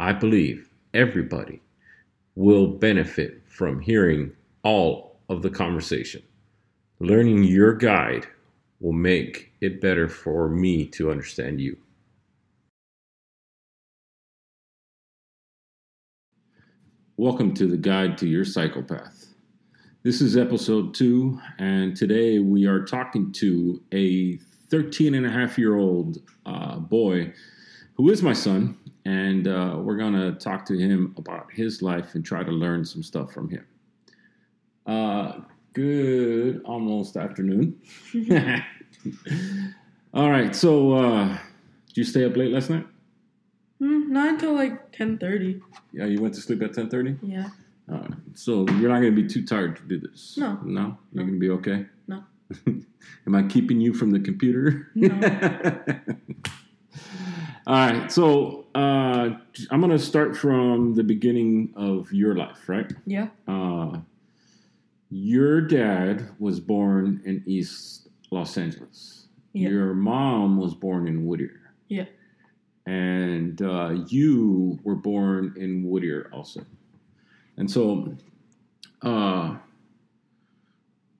I believe everybody will benefit from hearing all of the conversation. Learning your guide will make it better for me to understand you. Welcome to the guide to your psychopath. This is episode two, and today we are talking to a 13 and a half year old uh, boy who is my son, and uh, we're going to talk to him about his life and try to learn some stuff from him. Uh, good almost afternoon. All right, so uh, did you stay up late last night? Mm, not until like ten thirty. Yeah, you went to sleep at 10:30. Yeah. All right, so you're not going to be too tired to do this. No. no, you're going to be okay. No. Am I keeping you from the computer? No. All right, so uh, I'm going to start from the beginning of your life, right? Yeah. Uh, your dad was born in East Los Angeles. Yeah. Your mom was born in Whittier. Yeah. And uh, you were born in Whittier also. And so, uh,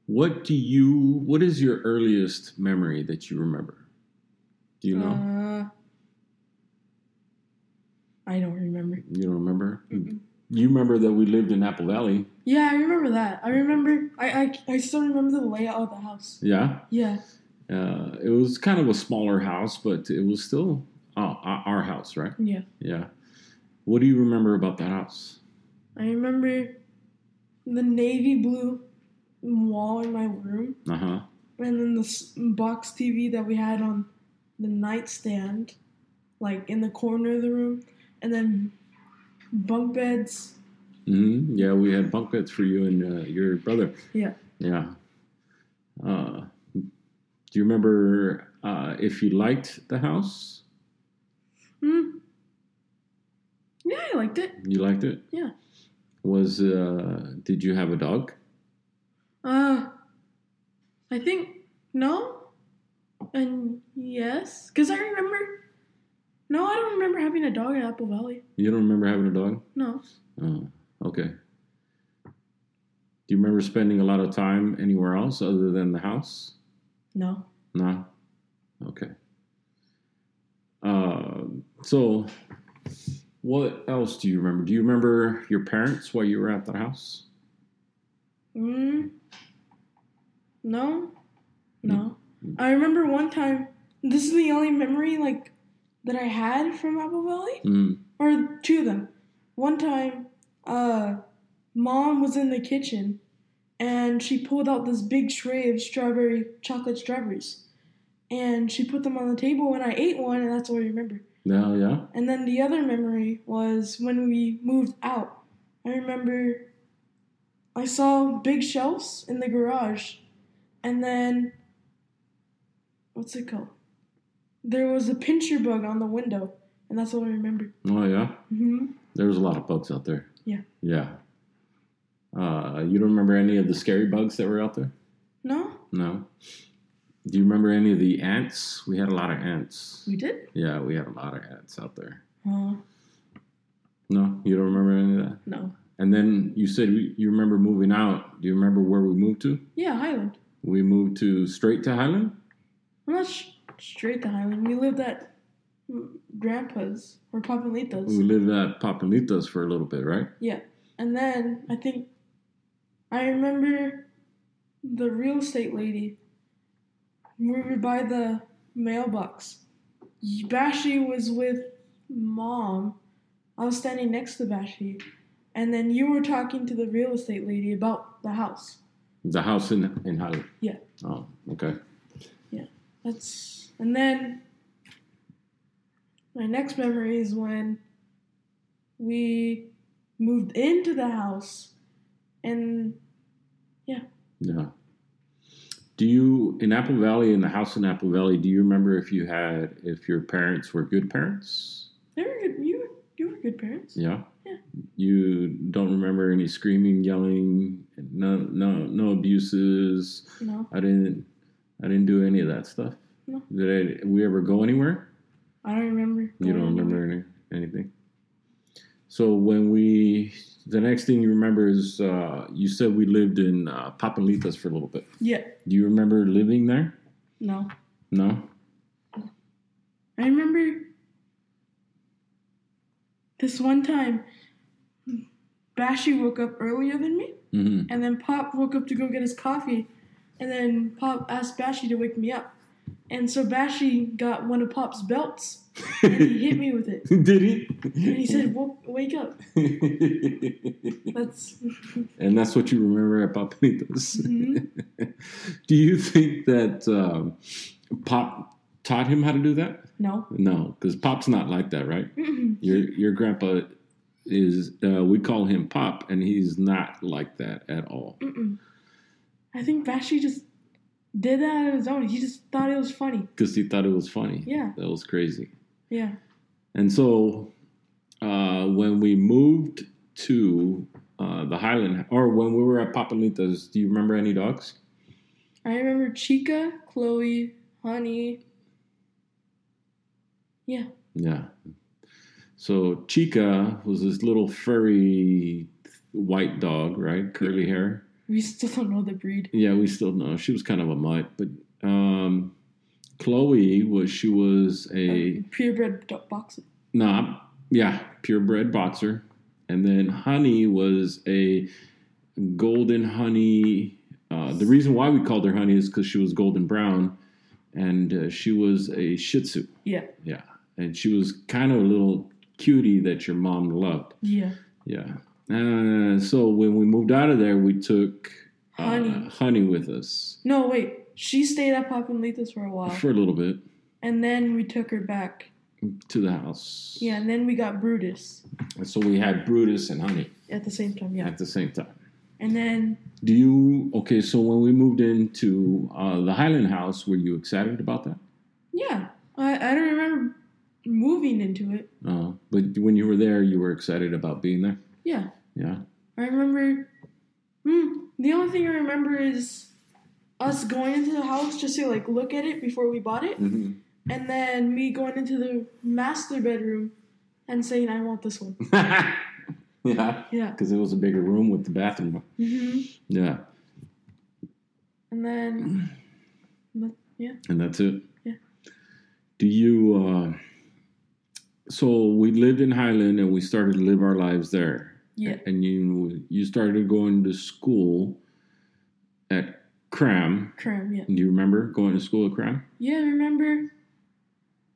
what do you? What is your earliest memory that you remember? Do you know? Uh, I don't remember. you don't remember? Mm-mm. You remember that we lived in Apple Valley? Yeah, I remember that. I remember. I I, I still remember the layout of the house. Yeah. Yeah. Uh, it was kind of a smaller house, but it was still uh, our our house, right? Yeah. Yeah. What do you remember about that house? I remember the navy blue wall in my room, Uh huh. and then the box TV that we had on the nightstand, like in the corner of the room, and then bunk beds. hmm Yeah, we had bunk beds for you and uh, your brother. Yeah. Yeah. Uh, do you remember uh, if you liked the house? Hmm. Yeah, I liked it. You liked it? Yeah. Was uh, did you have a dog? Uh, I think no, and yes, because I remember. No, I don't remember having a dog at Apple Valley. You don't remember having a dog? No. Oh, okay. Do you remember spending a lot of time anywhere else other than the house? No. No. Okay. Uh, so, what else do you remember? Do you remember your parents while you were at the house? Mm. No. No. I remember one time. This is the only memory like that I had from Apple Valley, Mm. or two of them. One time, uh, mom was in the kitchen, and she pulled out this big tray of strawberry chocolate strawberries, and she put them on the table, and I ate one, and that's all I remember. Yeah, yeah. And then the other memory was when we moved out. I remember I saw big shelves in the garage, and then what's it called? There was a pincher bug on the window, and that's all I remember. Oh, yeah. hmm There was a lot of bugs out there. Yeah. Yeah. Uh, you don't remember any of the scary bugs that were out there? No, No. Do you remember any of the ants? We had a lot of ants. we did. Yeah, we had a lot of ants out there. Uh, No, you don't remember any of that. no. And then you said we- you remember moving out. Do you remember where we moved to? Yeah, Highland. We moved to straight to Highland. I'm not sh- straight to Highland. We lived at Grandpa's or Papalita's. We lived at Papalitas for a little bit, right? Yeah. And then I think I remember the real estate lady. We were by the mailbox. Bashi was with mom. I was standing next to Bashi. And then you were talking to the real estate lady about the house. The house in in Highland. Yeah. Oh, okay. That's and then my next memory is when we moved into the house, and Yeah. Yeah. Do you in Apple Valley in the house in Apple Valley? Do you remember if you had if your parents were good parents? they were good. You were, you were good parents. Yeah. Yeah. You don't remember any screaming, yelling, no no no abuses. No, I didn't I didn't do any of that stuff. No. Did I, we ever go anywhere? I don't remember. You don't remember any, anything. So when we, the next thing you remember is uh, you said we lived in uh, Papalitas for a little bit. Yeah. Do you remember living there? No. No. I remember this one time. Bashy woke up earlier than me, hmm and then Pop woke up to go get his coffee, and then Pop asked Bashy to wake me up, and so Bashy got one of Pop's belts and he hit me with it, Did he? and he said, "Wake up." That's and that's what you remember at Papalitas. Mhm. Do you think that um, Pop taught him how to do that? no. No, because Pop's not like that, right? Your your grandpa is uh, we call him Pop, and he's not like that at all. Mm-mm. I think Bashy just did that on his own. He just thought it was funny. Because he thought it was funny. Yeah. that was crazy. Yeah. And so uh, when we moved to uh, the Highland, or when we were at Papalitas, do you remember any dogs? I remember Chica, Chloe, Honey. Yeah. Yeah. So Chica was this little furry white dog, right? Curly hair. We still don't know the breed. Yeah, we still know she was kind of a mutt, but um, Chloe was she was a purebred boxer. nah, yeah, purebred boxer, and then Honey was a golden honey. Uh, the reason why we called her Honey is because she was golden brown, and uh, she was a Shih Tzu. Yeah. Yeah, and she was kind of a little cutie that your mom loved. Yeah. Yeah. Uh, so when we moved out of there, we took uh, Honey. honey with us No, wait. She stayed at Papalitas for a while. for a little bit And then we took her back. to the house. Yeah, and then we got Brutus And so we had Brutus and honey at the same time. Yeah. at the same time. And then, Do you okay? So when we moved into uh, the Highland House, were you excited about that? yeah. I, I don't remember moving into it. Uh, but when you were there, you were excited about being there. Yeah. Yeah. I remember. Hmm, the only thing I remember is us going into the house just to like look at it before we bought it, Mm-hmm. and then me going into the master bedroom and saying, "I want this one." yeah, Yeah. because it was a bigger room with the bathroom. hmm Yeah, And then, yeah. and that's it. Yeah. Do you? Uh, so we lived in Highland, and we started to live our lives there. Yeah. And you you started going to school at Cram. Cram. Yeah. Do you remember going to school at Cram? Yeah. I remember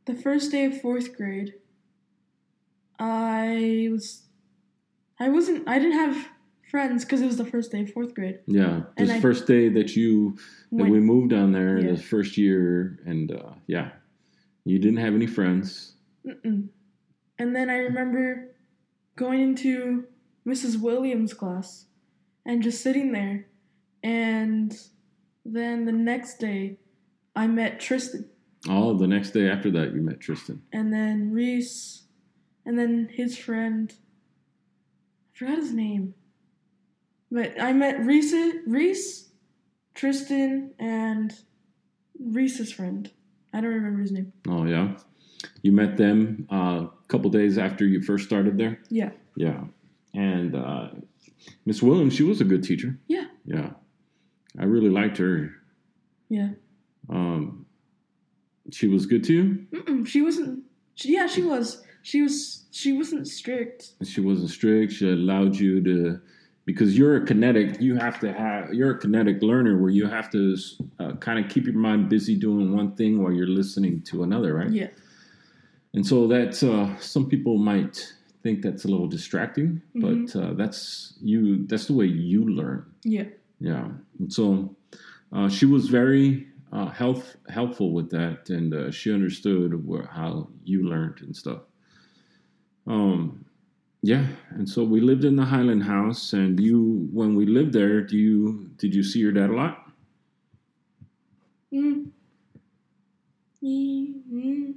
the first day of fourth grade. I was. I wasn't. I didn't have friends because it was the first day of fourth grade. Yeah, And this I- first day that you that When- we moved down there, Yeah. the first year, and uh, yeah, you didn't have any friends. Mm-mm. And then I remember going into Mrs. Williams' class and just sitting there. And then the next day, I met Tristan. Oh, the next day after that, you met Tristan. And then Reese. And then his friend. I forgot his name. But I met Reese, Reese, Tristan, and Reese's friend. I don't remember his name. Oh yeah, you met them uh, a couple days after you first started there. Yeah. Yeah, and uh, Miss Williams, she was a good teacher. Yeah. Yeah, I really liked her. Yeah. Um, she was good to you. Mm-mm, she wasn't. She, yeah, she was. She was. She wasn't strict. She wasn't strict. She allowed you to, because you're a kinetic. You have to have. You're a kinetic learner where you have to uh, kind of keep your mind busy doing one thing while you're listening to another, right? Yeah. And so that's uh, some people might think that's a little distracting, Mhm. but uh, that's you. That's the way you learn. Yeah. Yeah. And so uh, she was very uh, health helpful with that, and uh, she understood where, how you learned and stuff. Um, yeah, and so we lived in the Highland house, and you, when we lived there, do you did you see your dad a lot? Mm. Mm, mm.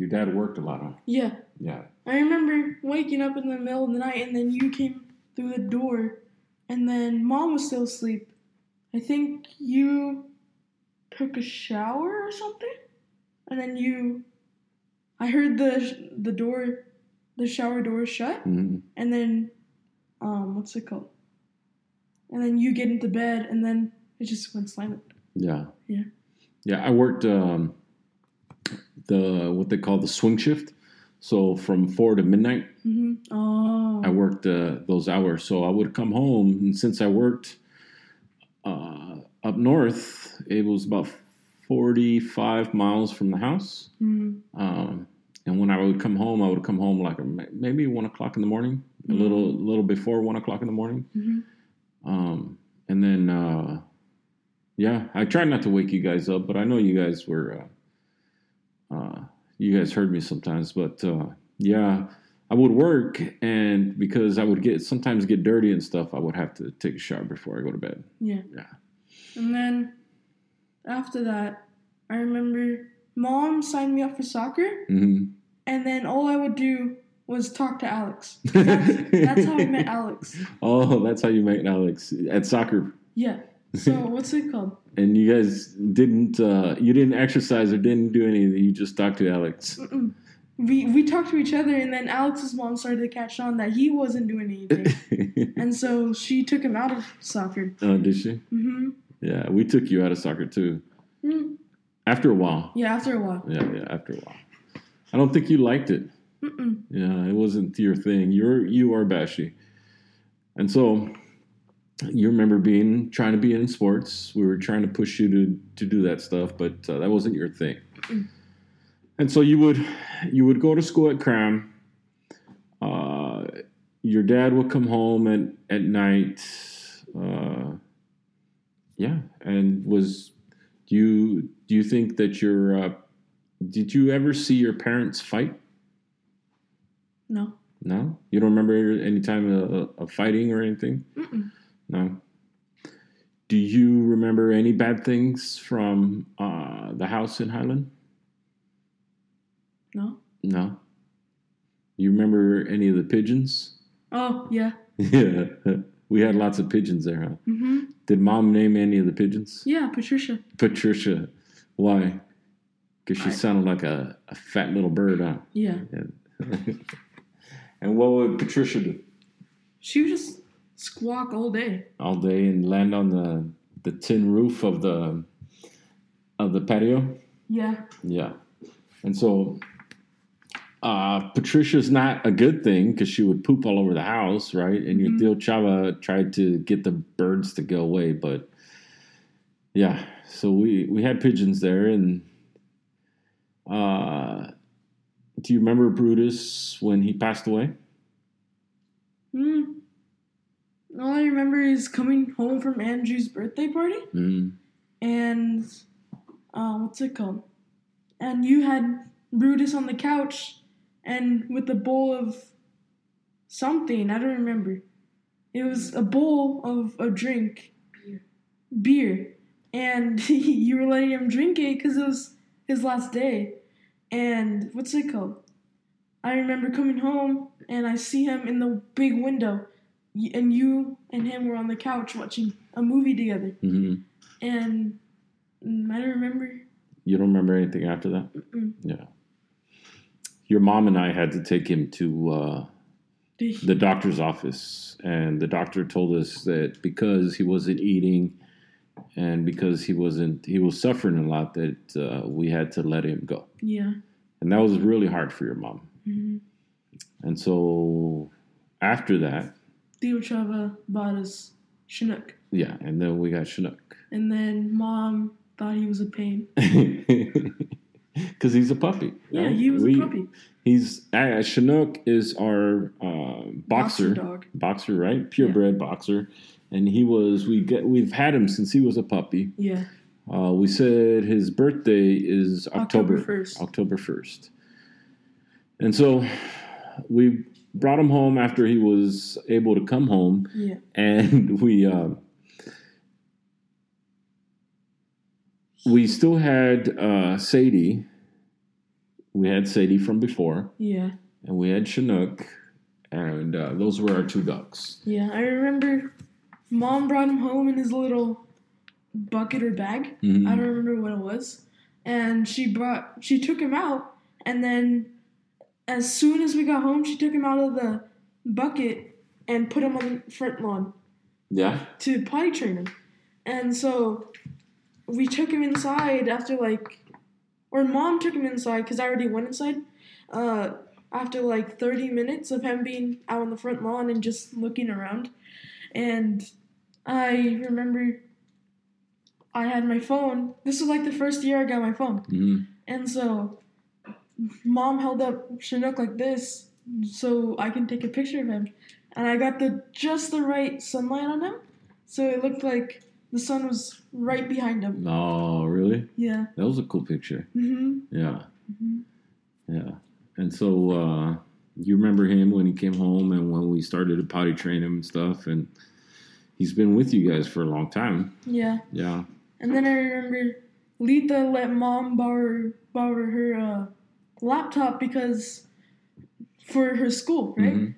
Your dad worked a lot, huh? Yeah. Yeah. I remember waking up in the middle of the night and then you came through the door and then mom was still asleep. I think you took a shower or something? And then you I heard the the door the shower door shut hmm and then um what's it called? And then you get into bed and then it just went silent. Yeah. Yeah. Yeah, I worked um, the what they call the swing shift. So from four to midnight, hmm Oh. I worked uh, those hours. So I would come home, and since I worked uh, up north, it was about forty-five miles from the house. Mhm. Um, and when I would come home, I would come home like maybe one o'clock in the morning, a little, little before one o'clock in the morning. Mhm. Um, and then, uh, yeah, I tried not to wake you guys up, but I know you guys were, uh, you guys heard me sometimes. But uh, yeah, I would work, and because I would get sometimes get dirty and stuff, I would have to take a shower before I go to bed. Yeah. Yeah. And then after that, I remember mom signed me up for soccer, hmm and then all I would do was talk to Alex. That's, that's how I met Alex. Oh, that's how you met Alex at soccer. Yeah. So what's it called? And you guys didn't, uh, you didn't exercise or didn't do anything. You just talked to Alex. Mm-mm. We we talked to each other, and then Alex's mom started to catch on that he wasn't doing anything, and so she took him out of soccer. oh, did she? hmm Yeah, we took you out of soccer too. mm After a while. Yeah, after a while. Yeah, yeah, after a while. I don't think you liked it. Mm-mm. Yeah, it wasn't your thing. You're you are bashy. And so you remember being trying to be in sports. We were trying to push you to to do that stuff, but uh, that wasn't your thing. And so you would you would go to school at Cram. Uh, your dad would come home at at night. Uh, yeah, and was do you do you think that your uh, did you ever see your parents fight? No. No, you don't remember any time of, of fighting or anything. Mm-mm. No. Do you remember any bad things from uh, the house in Highland? No. No. You remember any of the pigeons? Oh yeah. Yeah, we had lots of pigeons there. Huh? hmm Did mom name any of the pigeons? Yeah, Patricia. Patricia. Why? Because she I- sounded like a, a fat little bird, huh? Yeah. and what would Patricia do? She was just squawk all day. all day and land on the the tin roof of the of the patio. Yeah. Yeah, and so uh, Patricia's not a good thing because she would poop all over the house, right? And your Mhm. Theo Chava tried to get the birds to go away, but yeah, so we we had pigeons there, and uh, do you remember Brutus when he passed away? Mm. All I remember is coming home from Andrew's birthday party, Mm. and uh, what's it called? And you had Brutus on the couch, and with a bowl of something I don't remember. It was a bowl of a drink, Beer. beer, and you were letting him drink it because it was his last day. And what's it called? I remember coming home and I see him in the big window, and you and him were on the couch watching a movie together. hmm And I don't remember. You don't remember anything after that? Mm-mm. Yeah. Your mom and I had to take him to uh, The- doctor's office, and the doctor told us that because he wasn't eating and because he wasn't he was suffering a lot, that uh, we had to let him go, Yeah. and that was really hard for your mom. hmm And so after that, Theo Chava bought us Chinook, yeah, and then we got Chinook and then mom thought he was a pain. because he's a puppy. Yeah, right? he was We- a puppy. He's uh, Chinook is our uh, boxer. dog. boxer, right? Purebred Yeah. boxer, and he was we get we've had him since he was a puppy. Yeah. Uh, we said his birthday is October October 1st. October first, and so we brought him home after he was able to come home, Yeah. and we um, we still had uh, Sadie. We had Sadie from before, Yeah. and we had Chinook, and uh, those were our two ducks. Yeah. I remember mom brought him home in his little bucket or bag. Mhm. I don't remember what it was. And she brought she took him out and then as soon as we got home she took him out of the bucket and put him on the front lawn Yeah, to potty train him. And so we took him inside after like or mom took him inside cuz I already went inside. Uh after like 30 minutes of him being out on the front lawn and just looking around. And I remember I had my phone. This was like the first year I got my phone. hmm And so mom held up Chinook like this so I can take a picture of him. And I got the just the right sunlight on him. So it looked like the sun was right behind him. Oh, really? Yeah. That was a cool picture. Mhm. Yeah, Mhm. yeah. And so uh, you remember him when he came home and when we started to potty train him and stuff, and he's been with you guys for a long time. Yeah. Yeah. And then I remember Lita let mom borrow borrow her uh, laptop because for her school, right? Mhm.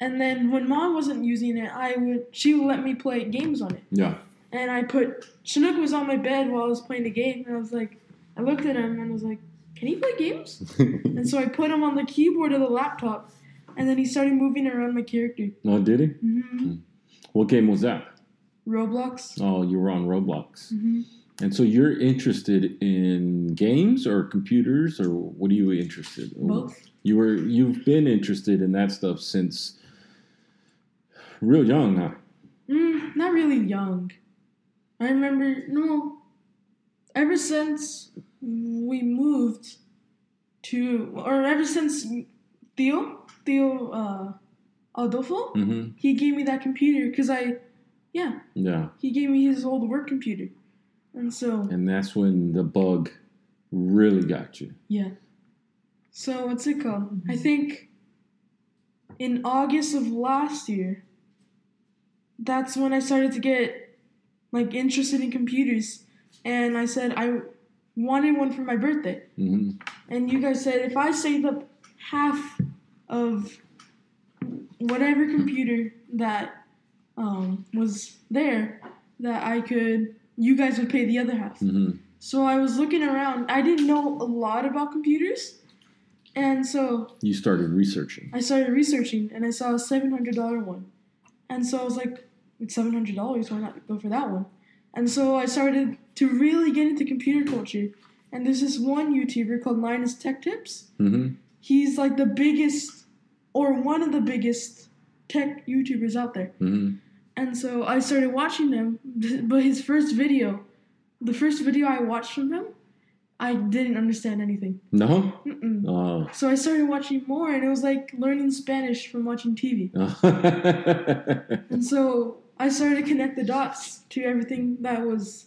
And then when mom wasn't using it, I would she would let me play games on it. Yeah. And I put Chinook was on my bed while I was playing the game, and I was like, I looked at him and was like, "Can he play games?" And so I put him on the keyboard of the laptop, and then he started moving around my character. oh, did he? hmm What game was that? Roblox. Oh, you were on Roblox. hmm And so you're interested in games or computers or what are you interested in? Both. You were you've been interested in that stuff since real young, huh? Mm, not really young. I remember no. Ever since we moved to, or ever since Theo Theo uh, Adolfo, Mm-hmm. he gave me that computer because I, yeah, Yeah. he gave me his old work computer, and so And that's when the bug really got you. yeah. So what's it called? I think in August of last year. That's when I started to get like interested in computers, and I said I wanted one for my birthday. hmm And you guys said if I saved up half of whatever computer that um, was there, that I could, you guys would pay the other half. hmm So I was looking around. I didn't know a lot about computers. And so You started researching. I started researching and I saw a $700 one. And so I was like, it's $700, why not go for that one? And so I started to really get into computer culture. And there's this one YouTuber called Linus Tech Tips. hmm He's like the biggest, or one of the biggest tech YouTubers out there. hmm And so I started watching him, but his first video, the first video I watched from him, I didn't understand anything. No? Mm-mm. Oh. So I started watching more, and it was like learning Spanish from watching TV. And so I started to connect the dots to everything that was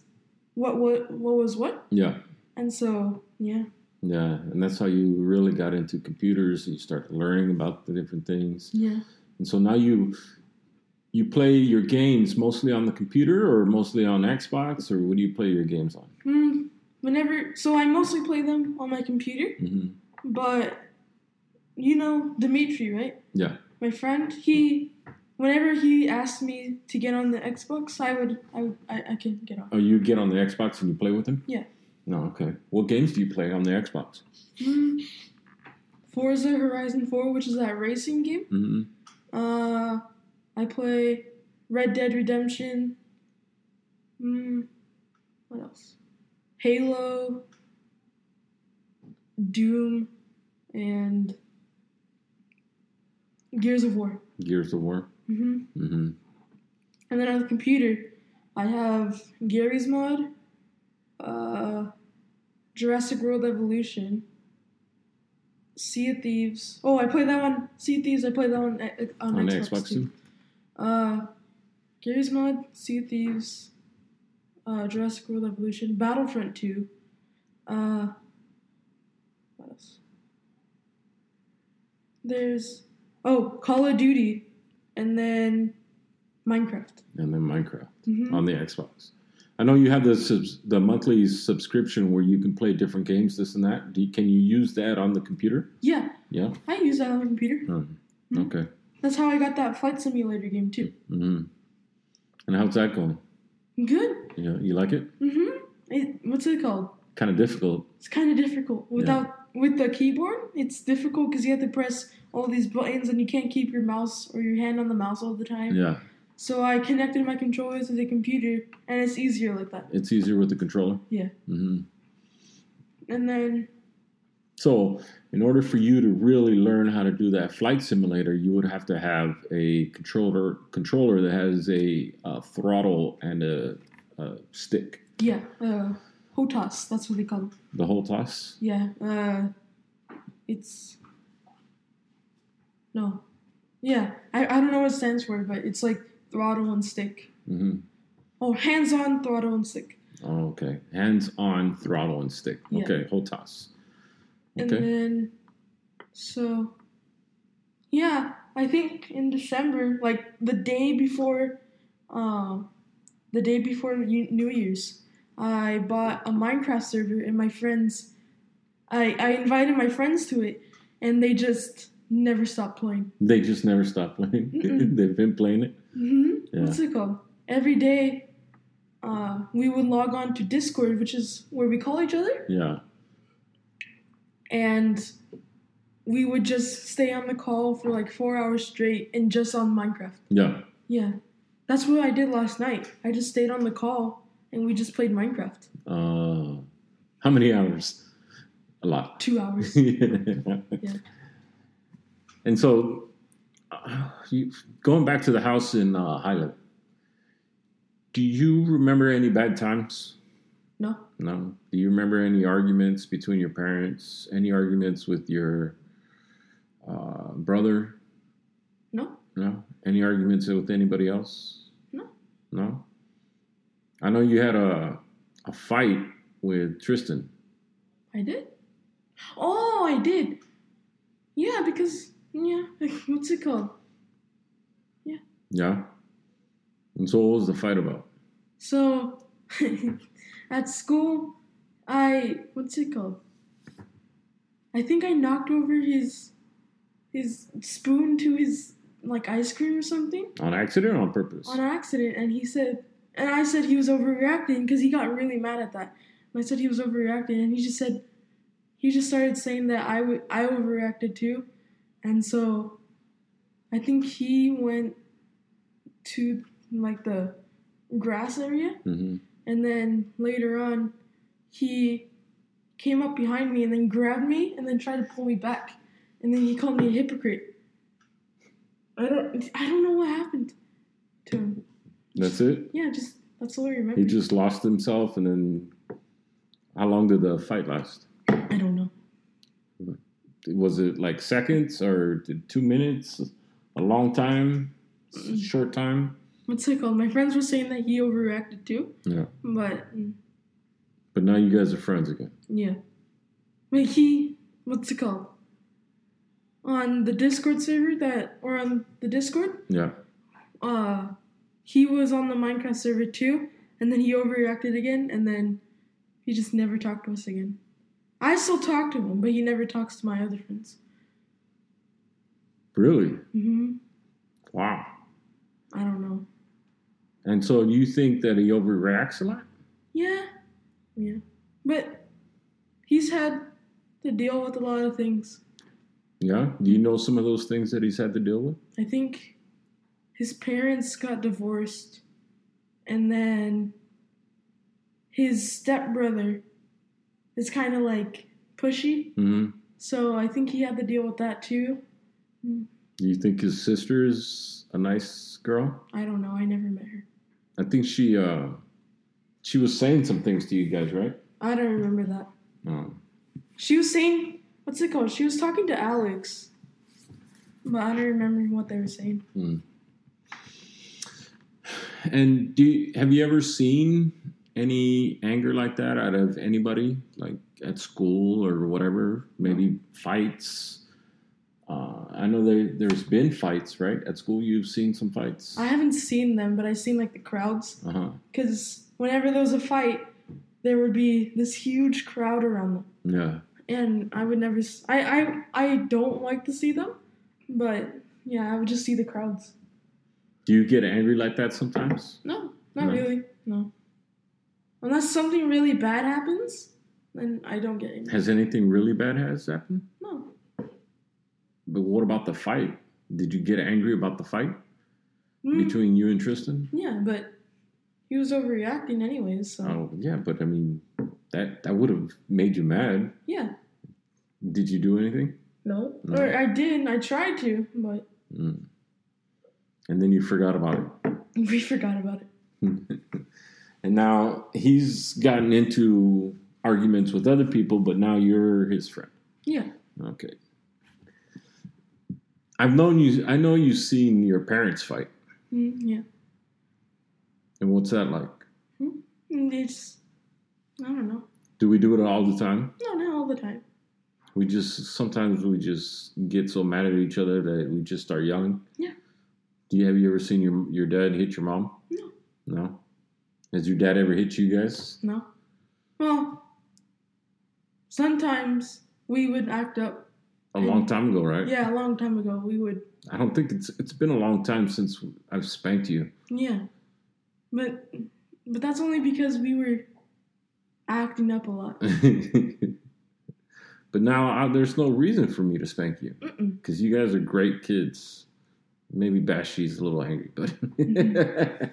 what what what was what. yeah. And so yeah, Yeah. And that's how you really got into computers. You start learning about the different things. yeah. And so now you you play your games mostly on the computer or mostly on Xbox or what do you play your games on? Hmm. Whenever, so I mostly play them on my computer, hmm but you know Dimitri, right? Yeah. My friend, he, whenever he asked me to get on the Xbox, I would, I, would- I, I can get on. Oh, you get on the Xbox and you play with him? Yeah. No, okay. What games do you play on the Xbox? Hmm. Forza Horizon 4, which is that racing game. hmm Uh, I play Red Dead Redemption. Hmm. What else? Halo, Doom, and Gears of War. Gears of War. hmm hmm And then on the computer, I have Garry's Mod, uh, Jurassic World Evolution, Sea of Thieves. Oh, I play that one. Sea of Thieves. I play that one uh, on, On Xbox too. Uh, Garry's Mod, Sea of Thieves, uh, Jurassic World Evolution, Battlefront 2. Uh, what else? There's Oh, Call of Duty, and then Minecraft. and then Minecraft hmm on the Xbox. I know you have the subs- the monthly subscription where you can play different games, this and that. Do you, can you use that on the computer? Yeah, Yeah. I use that on the computer. Oh, Mhm. Okay. That's how I got that flight simulator game too. hmm And how's that going? Good. You, you like it? Mm-hmm. It, what's it called? Kind of difficult. It's kind of difficult without with the keyboard. It's difficult because you have to press all these buttons and you can't keep your mouse or your hand on the mouse all the time. Yeah. So I connected my controller to the computer, and it's easier like that. It's easier with the controller. Yeah. hmm And then So, in order for you to really learn how to do that flight simulator, you would have to have a controller controller that has a, uh throttle and a, a stick. yeah, uh, HOTAS. That's what they call it. The whole toss. Yeah. Uh, it's no. Yeah, I, I don't know what it stands for, but it's like throttle and stick. hmm Oh, hands-on throttle and stick. Oh, okay. Hands on throttle and stick. Yeah. Okay, whole toss. And Okay. then, so, yeah, I think in December, like the day before, uh, the day before New Year's, I bought a Minecraft server, and my friends, I I invited my friends to it, and they just never stopped playing. They just never stop playing. They've been playing it. hmm Yeah. What's it called? Every day, uh, we would log on to Discord, which is where we call each other. Yeah. And we would just stay on the call for like four hours straight and just on Minecraft. Yeah. Yeah, that's what I did last night. I just stayed on the call and we just played Minecraft. Uh, how many hours? A lot. Two hours. Yeah. And so, uh, you, going back to the house in uh, Highland, do you remember any bad times? No. Do you remember any arguments between your parents? Any arguments with your uh, brother? no, No. Any arguments with anybody else? No. No. I know you had a a fight with Tristan. I did. Oh, I did. Yeah, because yeah, what's it called? Yeah. Yeah. And so, what was the fight about? So at school, I what's it called? I think I knocked over his his spoon to his like ice cream or something On accident or on purpose? on accident, and he said, and I said he was overreacting because he got really mad at that. And I said he was overreacting, and he just said he just started saying that I would I overreacted too, and so I think he went to like the grass area hmm and then later on, he came up behind me and then grabbed me and then tried to pull me back. And then he called me a hypocrite. I don't I don't know what happened to him. That's it. Yeah, just that's all I remember. He just lost himself, and then how long did the fight last? I don't know. Was it like seconds or did two minutes? A long time? S- Short time? What's it called? My friends were saying that he overreacted too, Yeah. but But now you guys are friends again. yeah. Wait, he what's it called? On the Discord server that or on the Discord, Yeah. uh he was on the Minecraft server too, and then he overreacted again, and then he just never talked to us again. I still talk to him, but he never talks to my other friends. Really? hmm Wow. I don't know. And so you think that he overreacts a lot? Yeah, yeah, but he's had to deal with a lot of things. Yeah. Do you know some of those things that he's had to deal with? I think his parents got divorced, and then his stepbrother is kind of like pushy. hmm So I think he had to deal with that too. Do you think his sister is a nice girl? I don't know. I never met think she uh she was saying some things to you guys, right? I don't remember that. Um, She was saying, what's it called? She was talking to Alex, but I don't remember what they were saying. and do you, have you ever seen any anger like that out of anybody, like at school or whatever? Maybe fights, Uh, I know there there's been fights, right? At school, you've seen some fights. I haven't seen them, but I've seen like the crowds. Because whenever there was a fight, there would be this huge crowd around them, Yeah. and I would never. I I I don't like to see them, but yeah, I would just see the crowds. Do you get angry like that sometimes? No, not No. really. No. Unless something really bad happens, then I don't get angry. Has anything really bad has happened? No. But what about the fight? Did you get angry about the fight Mm, between you and Tristan? yeah, but he was overreacting anyways, so Oh yeah, but I mean that that would have made you mad. yeah. Did you do anything? No. No. Or I didn't. I tried to, but Mm. And then you forgot about it. we forgot about it. and now he's gotten into arguments with other people, but now you're his friend. Yeah. Okay. I've known you. I know you've seen your parents fight, Mm, yeah. and what's that like? It's, I don't know. Do we do it all the time? No, not all the time. We just sometimes we just get so mad at each other that we just start yelling. Yeah. Do you have you ever seen your your dad hit your mom? No. No. Has your dad ever hit you guys? No. Well, sometimes we would act up. A long time ago, right? Yeah, a long time ago we would. I don't think it's it's been a long time since I've spanked you. Yeah. But but that's only because we were acting up a lot. but now I, there's no reason for me to spank you because you guys are great kids. Maybe Bashy's a little angry, but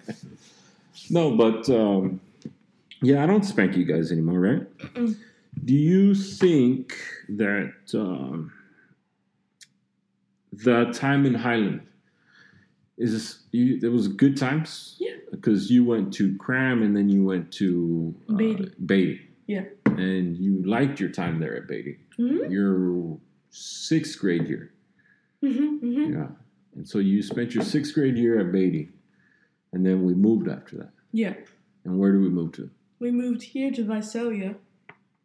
no. But um, yeah, I don't spank you guys anymore, right? Mm-mm. Do you think that um, the time in Highland is you, there was good times? Yeah. because you went to Cram and then you went to uh, Beattie. Beattie. Yeah. and you liked your time there at Beattie. Mm-hmm. Your sixth grade year, Mm-hmm. Mm-hmm. yeah, and so you spent your sixth grade year at Beattie, and then we moved after that. Yeah. And where did we move to? We moved here to Visalia,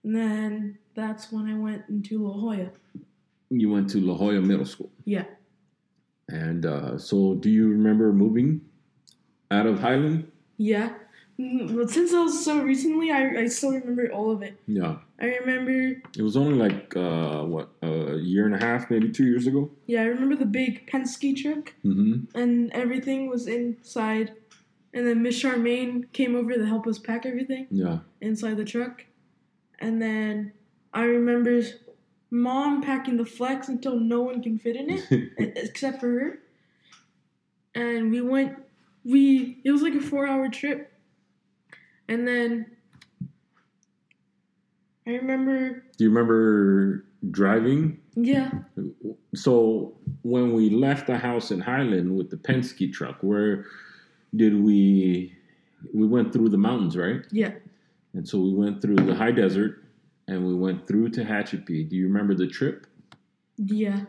and then that's when I went into La Joya. You went to La Joya Middle School. Yeah. And uh, so, do you remember moving out of Highland? Yeah. But since it was so recently, I, I still remember all of it. Yeah, I remember, it was only like uh, what a year and a half, maybe two years ago. yeah, I remember the big Penske truck, Mm-hmm. and everything was inside. And then Miss Charmaine came over to help us pack everything Yeah. inside the truck. And then I remember mom packing the flex until no one can fit in it. except for her. And we went, we, it was like a four hour trip. And then I remember, Do you remember driving? yeah, So when we left the house in Highland with the Penske truck, where did we? We went through the mountains, right? yeah, And so we went through the high desert, and we went through to Tehachapi. Do you remember the trip? yeah.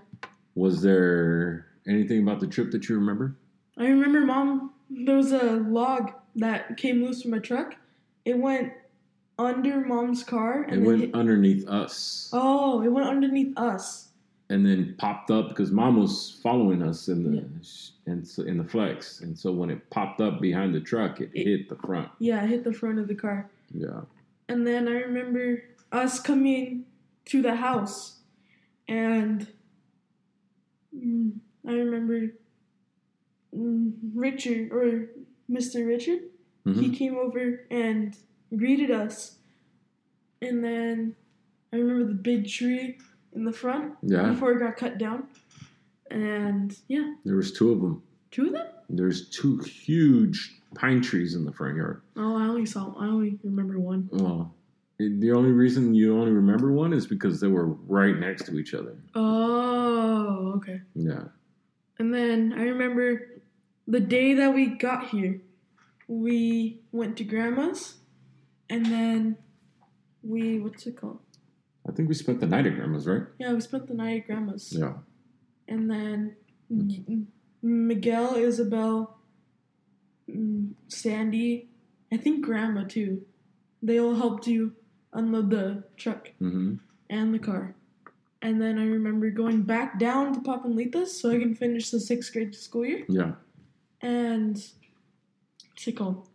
Was there anything about the trip that you remember? I remember mom, there was a log that came loose from a truck. It went under mom's car It and then went hit, underneath us, oh, it went underneath us. and then popped up because mom was following us in the and so, in the flex, and so when it popped up behind the truck, it It- hit the front. Yeah, it hit the front of the car. Yeah. And then I remember us coming to the house, and mm, I remember mm, Richard or Mr. Richard. Mhm. He came over and greeted us, and then I remember the big tree in the front Yeah. before it got cut down, and yeah, There was two of them. two of them. There's two huge pine trees in the front yard. Oh, I only saw. I only remember one. It- the only reason you only remember one is because they were right next to each other. Oh, okay. Yeah. And then I remember the day that we got here, we went to grandma's, and then we what's it called? I think we spent the night at grandma's, right? Yeah, we spent the night at grandma's, Yeah. and then M- Miguel, Isabel, mm, Sandy, I think grandma too. They all helped you unload the truck hmm and the car. And then I remember going back down to Papalitas so I can finish the sixth grade school year. Yeah. And what's it called?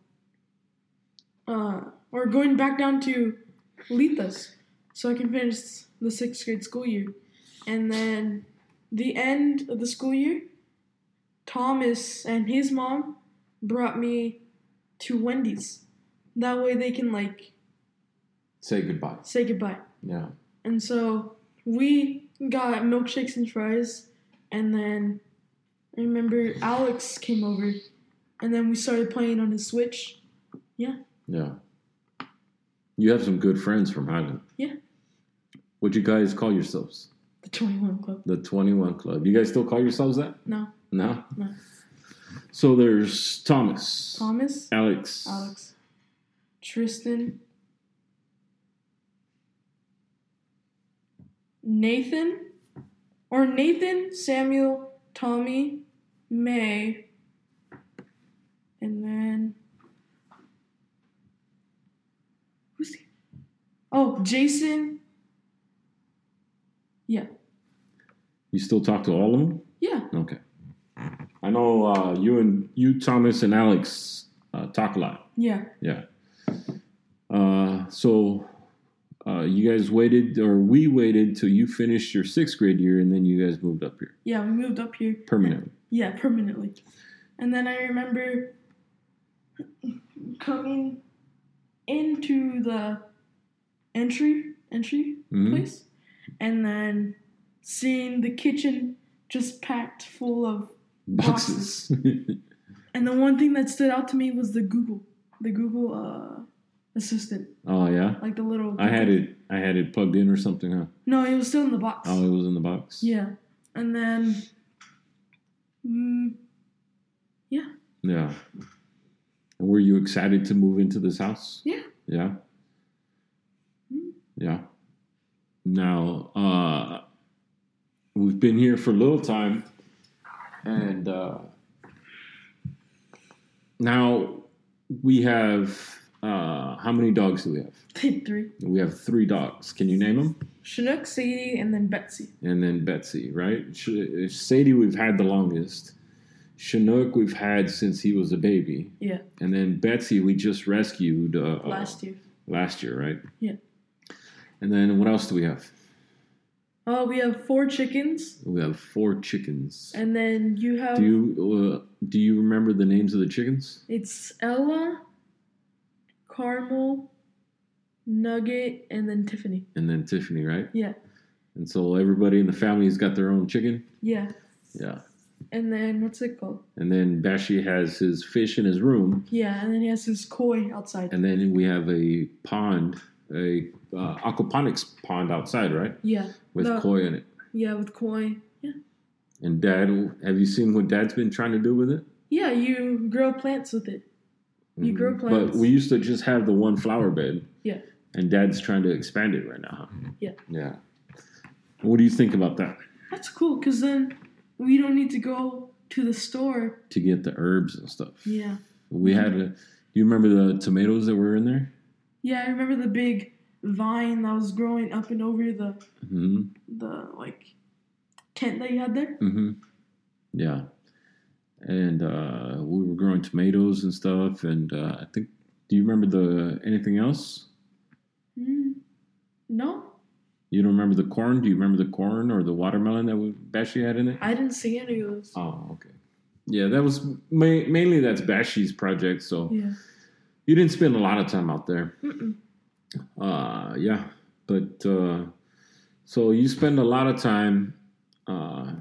Uh, or going back down to Litas so I can finish the sixth grade school year. And then the end of the school year, Thomas and his mom brought me to Wendy's. That way they can like Say goodbye. say goodbye. Yeah. And so we got milkshakes and fries, and then I remember Alex came over, and then we started playing on his Switch. Yeah. Yeah. You have some good friends from Highland. Yeah. What'd you guys call yourselves? The 21 Club. The 21 Club. You guys still call yourselves that? No, No? No. So there's Thomas, Thomas, Alex, Alex, Tristan, Nathan, or Nathan, Samuel, Tommy, May, and then who's he? Oh, Jason. Yeah, You still talk to all of them? yeah, Okay. I know uh, you and you, Thomas, and Alex uh, talk a lot. yeah. Yeah. Uh, so uh, you guys waited, or we waited till you finished your sixth grade year, and then you guys moved up here Yeah, we moved up here. permanently. Yeah, permanently. And then I remember coming into the entry entry Mhm. place and then seeing the kitchen just packed full of Boxes. and the one thing that stood out to me was the Google. The Google uh assistant. oh yeah, Like the little I had it. I had it plugged in or something, huh? No, it was still in the box. Oh, it was in the box. Yeah. And then mm, Yeah. And were you excited to move into this house? Yeah. Yeah. Mm. Yeah. Now, uh, we've been here for a little time, and uh, now we have uh, how many dogs do we have? three. We have three dogs. Can you name them? Chinook, Sadie, and then Betsy. And then Betsy, right? Sh- Sadie, we've had the longest. Chinook, we've had since he was a baby. Yeah. And then Betsy, we just rescued uh, Last year. last year, right? Yeah. And then what else do we have? Oh, we have four chickens, We have four chickens. and then you have Do you uh, do you remember the names of the chickens? it's Ella, Caramel, Nugget, and then Tiffany. And then Tiffany, right? Yeah. And so everybody in the family's got their own chicken. Yeah. Yeah. And then what's it called? And then Bashi has his fish in his room. Yeah, and then he has his koi outside. And then we have a pond, a uh, aquaponics pond outside, right? yeah. With No. koi in it. Yeah, with koi. Yeah. And Dad, have you seen what Dad's been trying to do with it? Yeah, you grow plants with it. You grow Mhm. plants. But we used to just have the one flower bed. Yeah. And Dad's trying to expand it right now. huh? Yeah. Yeah. What do you think about that? That's cool, because then we don't need to go to the store. To get the herbs and stuff. Yeah. We had a. Do you remember the tomatoes that were in there? Yeah, I remember the big vine that was growing up and over the hmm the like tent that you had there. hmm Yeah. And uh, we were growing tomatoes and stuff. And uh, I think. Do you remember the anything else? Mm, no, You don't remember the corn? Do you remember the corn or the watermelon that we Bashi had in it? I didn't see any of those. Oh, okay. Yeah, that was ma- mainly that's Bashi's project. So Yeah. you didn't spend a lot of time out there. Mm-mm. Uh, yeah, but uh, so you spend a lot of time. Uh,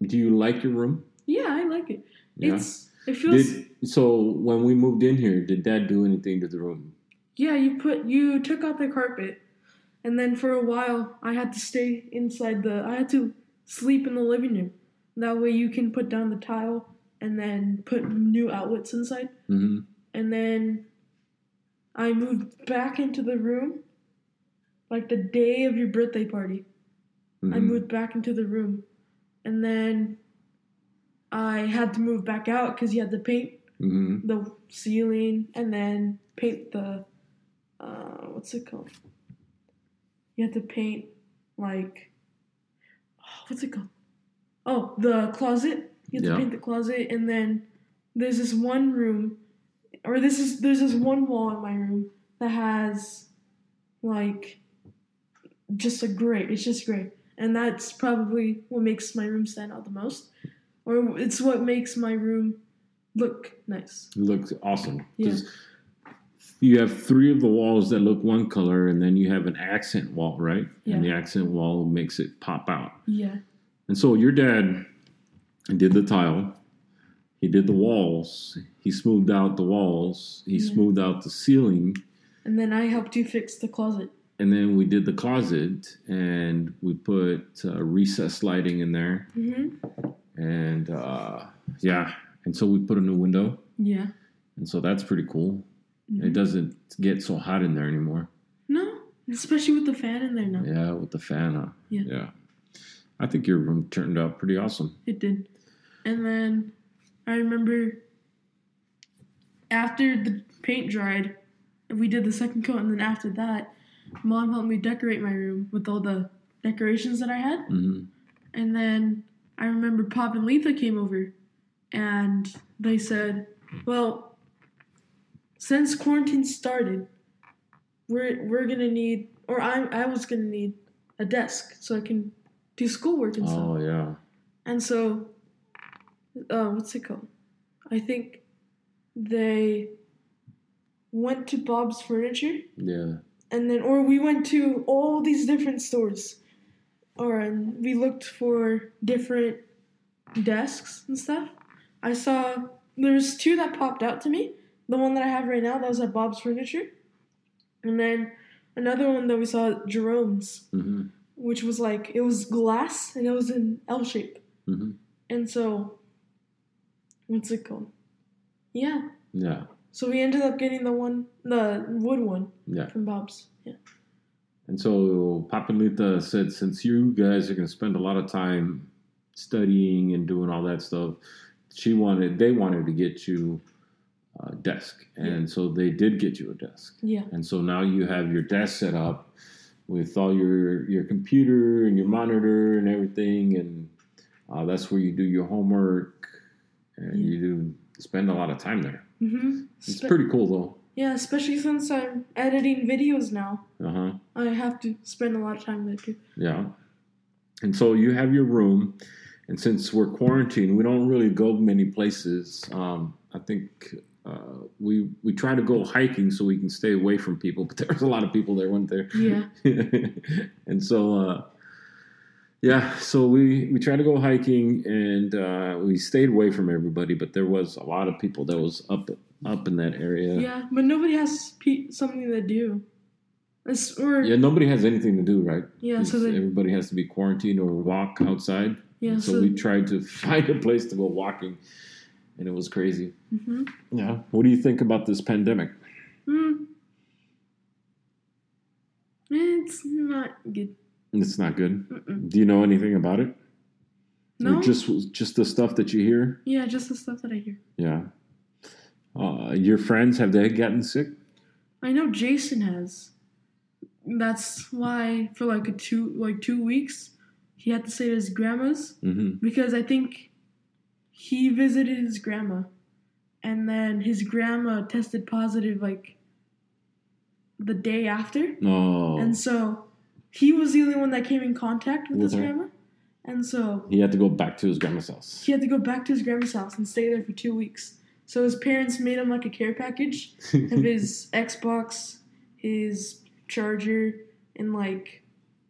do you like your room? Yeah, I like it. Yeah. It's it feels Did, so when we moved in here, did Dad do anything to the room? yeah. You put you took out the carpet, and then for a while I had to stay inside the. I had to sleep in the living room. That way you can put down the tile and then put new outlets inside. hmm And then I moved back into the room, like the day of your birthday party. I Mm-hmm. moved back into the room, and then I had to move back out because you had to paint hmm the ceiling and then paint the uh, what's it called? You had to paint like oh, what's it called? Oh, the closet. You had Yeah. to paint the closet, and then there's this one room, or this is there's this one wall in my room that has like just a gray. It's just gray, and that's probably what makes my room stand out the most, or it's what makes my room look nice. It looks awesome. Yeah. You have three of the walls that look one color, and then you have an accent wall, right? Yeah. And the accent wall makes it pop out. Yeah. And so your dad did the tile, he did the walls, he smoothed out the walls, he Yeah. smoothed out the ceiling, And then I helped you fix the closet. and then we did the closet, and we put uh, recessed lighting in there, Mm-hmm. And uh, yeah, and so we put a new window, Yeah. and so that's pretty cool. Mhm. It doesn't get so hot in there anymore. No, especially with the fan in there now. Yeah, with the fan on. Yeah. yeah. I think your room turned out pretty awesome. It did. And then I remember after the paint dried, we did the second coat, and then after that, mom helped me decorate my room with all the decorations that I had. hmm And then I remember Pop and Letha came over, and they said, "Well, since quarantine started, we're we're gonna need, or I I was gonna need a desk so I can do schoolwork and stuff." Oh yeah. And so, uh, what's it called? I think they went to Bob's Furniture, Yeah. and then, or we went to all these different stores, or and we looked for different desks and stuff. I saw there's two that popped out to me. The one that I have right now that was at Bob's Furniture, and then another one that we saw at Jerome's, hmm which was like it was glass and it was in L shape. hmm And so, what's it called? Yeah. Yeah. So we ended up getting the one, the wood one Yeah. from Bob's. Yeah. And so Papalita said, since you guys are going to spend a lot of time studying and doing all that stuff, she wanted, they wanted to get you a desk. And so they did get you a desk. Yeah. And so now you have your desk set up with all your your computer and your monitor and everything, and uh, that's where you do your homework and Yeah. you do spend a lot of time there. Mm-hmm. It's pretty cool though. Yeah, especially since I'm editing videos now. Uh huh. I have to spend a lot of time there too. Yeah. And so you have your room, and since we're quarantined, we don't really go many places. Um, I think uh, we we try to go hiking so we can stay away from people, but there's a lot of people there, weren't there? Yeah. and so uh, yeah, so we we tried to go hiking, and uh, we stayed away from everybody, but there was a lot of people that was up up in that area. Yeah, but nobody has pe- something to do. It's, or Yeah, nobody has anything to do, right? yeah, so 'Cause they, everybody has to be quarantined or walk outside. yeah, so, so, we tried to find a place to go walking, and it was crazy. hmm Yeah. What do you think about this pandemic? mm, it's not good. It's not good. Mm-mm. Do you know anything about it? Or No, just just the stuff that you hear. yeah, just the stuff that I hear. Yeah. Uh, your friends have they gotten sick? I know Jason has. That's why for like a two like two weeks he had to stay at his grandma's Mm-hmm. because I think he visited his grandma, and then his grandma tested positive like the day after, Oh, and so he was the only one that came in contact with, With his her. grandma, and so he had to go back to his grandma's house. he had to go back to his grandma's house and stay there for two weeks. So his parents made him like a care package of his Xbox, his charger, and like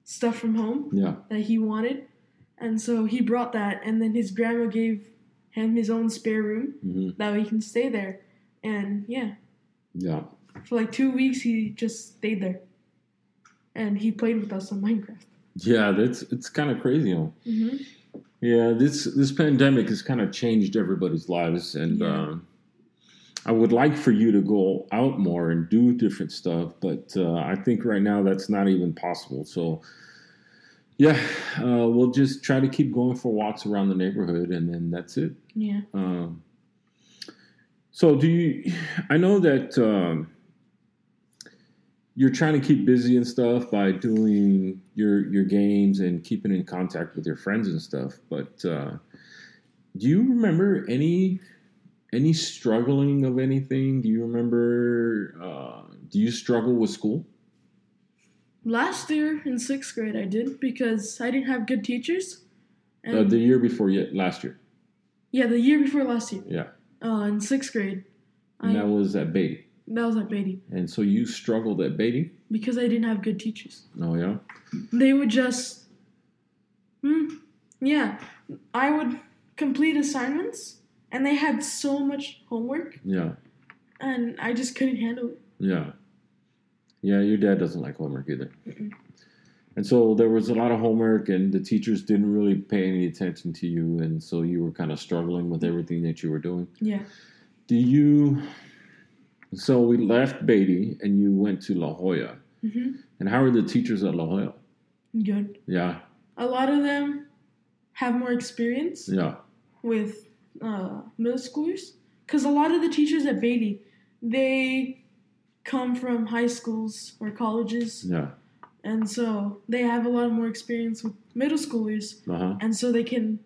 stuff from home yeah. that he wanted. And so he brought that, and then his grandma gave him his own spare room hmm that way he can stay there. And yeah, Yeah. for like two weeks he just stayed there, and he played with us on Minecraft. Yeah. That's it's kind of crazy. Huh? hmm Yeah. This this pandemic has kind of changed everybody's lives, and Yeah. um, I would like for you to go out more and do different stuff, but uh, I think right now that's not even possible. So. Yeah, uh, we'll just try to keep going for walks around the neighborhood, and then that's it. Yeah. Um, so do you? I know that um, you're trying to keep busy and stuff by doing your your games and keeping in contact with your friends and stuff. But uh, do you remember any any struggling of anything? Do you remember? Uh, do you struggle with school? Last year in sixth grade, I did because I didn't have good teachers. Uh, the year before yet, last year. yeah, the year before last year, Yeah, uh, in sixth grade, I, and that was at Beattie. that was at Beattie And so you struggled at Beattie. because I didn't have good teachers. Oh yeah. They would just, hmm, yeah, I would complete assignments, and they had so much homework, Yeah. and I just couldn't handle it. Yeah. Yeah, your dad doesn't like homework either. Mm-mm. And so there was a lot of homework, and the teachers didn't really pay any attention to you, and so you were kind of struggling with everything that you were doing. Yeah, Do you? So we left Beattie, and you went to La Joya. hmm And how are the teachers at La Joya? good. Yeah, A lot of them have more experience. yeah, with uh, middle schoolers because a lot of the teachers at Beattie they come from high schools or colleges yeah. and so they have a lot more experience with middle schoolers Uh huh. and so they can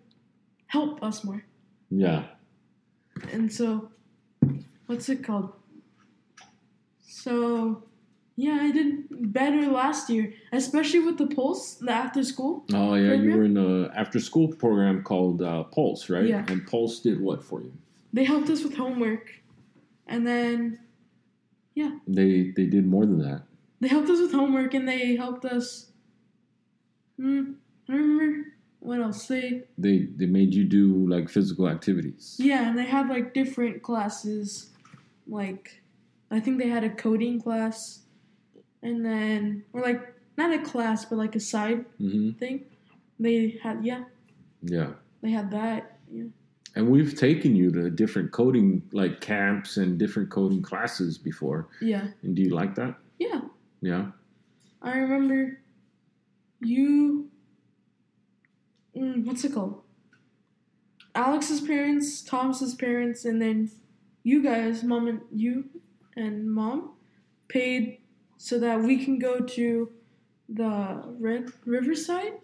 help us more Yeah. and so what's it called so yeah i did better last year especially with the pulse the after school Oh yeah, you were in a after school program called uh, Pulse, right? Yeah. And Pulse did what for you? they helped us with homework and then yeah. They they did more than that. They helped us with homework and they helped us. Hmm, I don't remember what else. They They they made you do like physical activities. yeah, and they had like different classes. Like, I think they had a coding class, and then or like not a class but like a side hmm thing. They had yeah, Yeah. they had that. Yeah. And we've taken you to different coding like camps and different coding classes before. Yeah, And do you like that? yeah. Yeah. I remember you. Mm, what's it called? Alex's parents, Thomas's parents, and then you guys, mom and you and mom, paid so that we can go to the Red Riverside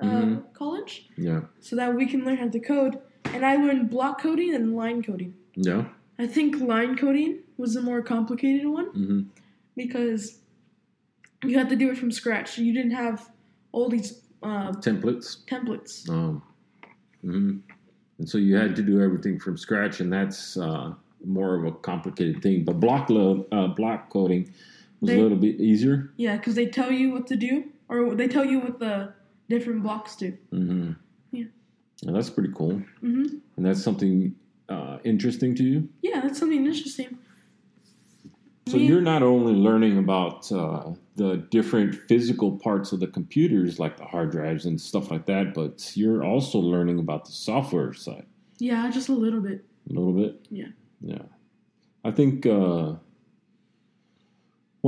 uh, Mhm. College, Yeah. so that we can learn how to code. And I learned block coding and line coding. Yeah. I think line coding was the more complicated one hmm because you had to do it from scratch. You didn't have all these uh, Templates. templates. Um, mhm. And so you had to do everything from scratch, and that's uh, more of a complicated thing. But block lo- uh, block coding was They- a little bit easier. Yeah, because they tell you what to do, or they tell you what the different blocks do. hmm Yeah. And that's pretty cool. hmm And that's something uh, interesting to you. Yeah, that's something interesting. So Me- you're not only learning about uh, the different physical parts of the computers, like the hard drives and stuff like that, but you're also learning about the software side Yeah, just a little bit. a little bit. Yeah. Yeah. I think uh,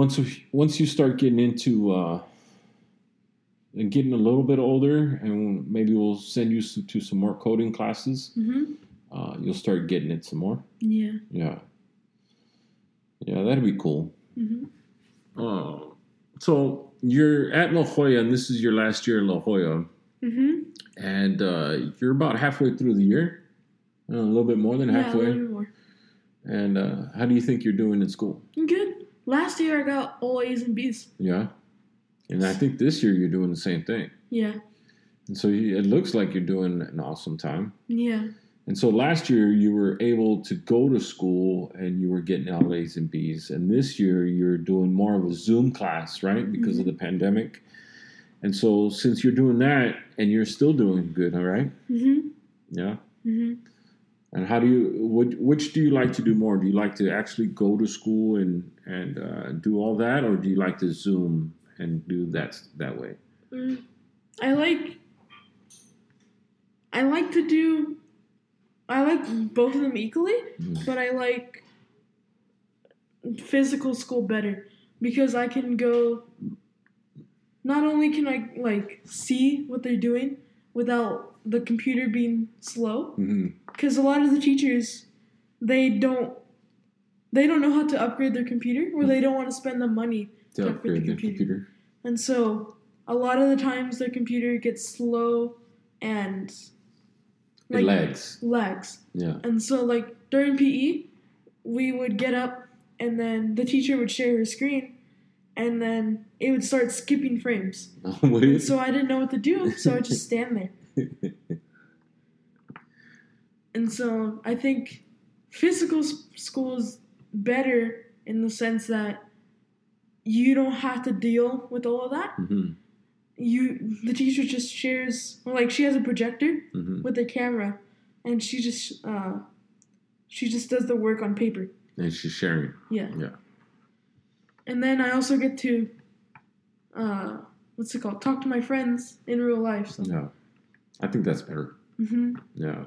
once we, once you start getting into uh, and getting a little bit older, and maybe we'll send you to some more coding classes. hmm Uh, you'll start getting it some more. Yeah. Yeah. Yeah, that'd be cool. hmm Uh, so you're at La Joya, and this is your last year in La Joya, hmm and uh, you're about halfway through the year, Uh, a little bit more than Yeah, a halfway. little bit more. And uh, how do you think you're doing in school? Good. Last year I got all A's and B's. Yeah, and I think this year you're doing the same thing. Yeah. And so you, it looks like you're doing an awesome time. Yeah. And so last year you were able to go to school and you were getting all A's and B's. And this year you're doing more of a Zoom class, right? Because of the pandemic. And so since you're doing that and you're still doing good, all right? hmm Yeah. hmm And how do you? Which, which do you like to do more? Do you like to actually go to school and and uh, do all that, or do you like to Zoom and do that that way? Mm. I like. I like to do. I like both of them equally, Mhm. but I like physical school better because I can go. Not only can I like see what they're doing without the computer being slow, hmm because a lot of the teachers they don't they don't know how to upgrade their computer or they don't want to spend the money To with upgrade the the computer. And so a lot of the times their computer gets slow and It lags. lags. Yeah. And so like during PE, we would get up and then the teacher would share her screen and then it would start skipping frames. So I didn't know what to do, so I'd just stand there. And so I think physical school is better in the sense that you don't have to deal with all of that. hmm You the teacher just shares like she has a projector hmm with a camera and she just uh she just does the work on paper. And she's sharing. Yeah. Yeah. And then I also get to uh what's it called? Talk to my friends in real life. So Yeah. I think that's better. hmm Yeah.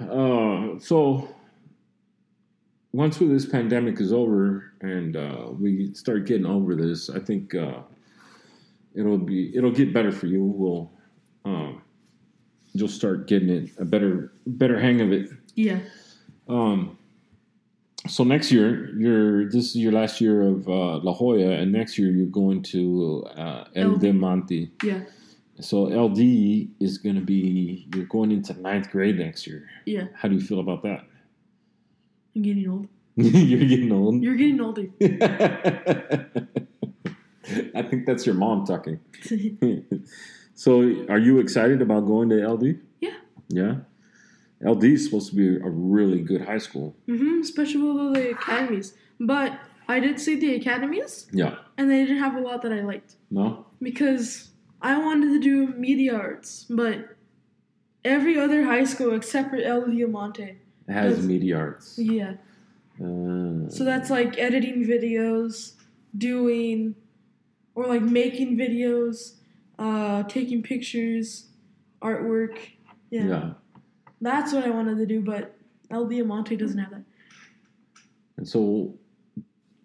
Uh, so once this pandemic is over and uh, we start getting over this, I think uh, it'll be it'll get better for you. We'll um, you'll start getting it a better better hang of it. Yeah. Um, so next year, you're this is your last year of uh, La Joya, and next year you're going to uh, El LD. de Monte. Yeah. So LD is going to be you're going into ninth grade next year. Yeah. How do you feel about that? I'm getting old. you're getting old. You're getting older. I think that's your mom talking. so, are you excited about going to LD? Yeah. Yeah. LD is supposed to be a really good high school. Mm-hmm, Especially with all the academies. But I did see the academies Yeah. and they didn't have a lot that I liked. No. Because I wanted to do media arts, but every other high school except for El Diamante. Has Yes. media arts. Yeah. Uh, So that's like editing videos, doing, or like making videos, uh, taking pictures, artwork. Yeah. yeah. That's what I wanted to do, but El Diamante doesn't have that. And so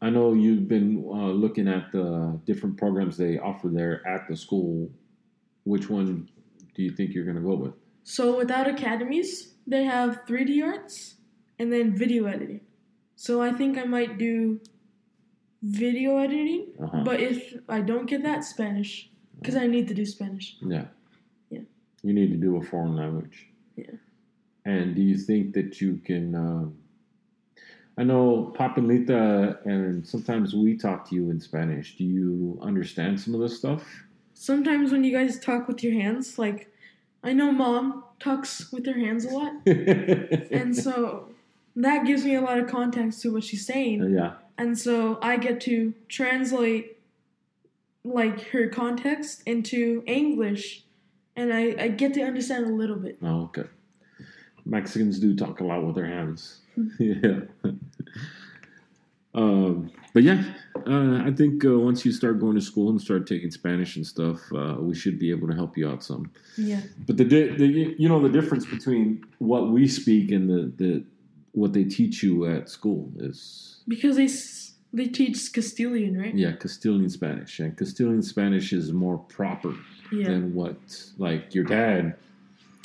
I know you've been uh, looking at the different programs they offer there at the school. Which one do you think you're going to go with? So without academies, they have 3D arts and then video editing. So I think I might do video editing, Uh-huh. but if I don't get that, Spanish, because I need to do Spanish. Yeah. Yeah. You need to do a foreign language. Yeah. And do you think that you can? Um, I know Papelita, and sometimes we talk to you in Spanish. Do you understand some of this stuff? Sometimes when you guys talk with your hands, like I know mom talks with her hands a lot, and so that gives me a lot of context to what she's saying. Uh, yeah. And so I get to translate like her context into English and I, I get to understand a little bit. Oh, okay. Mexicans do talk a lot with their hands. yeah. Um, but yeah, uh, I think uh, once you start going to school and start taking Spanish and stuff, uh, we should be able to help you out some. Yeah. But the, the you know the difference between what we speak and the, the what they teach you at school is Because they they teach Castilian, right? yeah Castilian Spanish and Castilian Spanish is more proper Yeah. than what like your dad.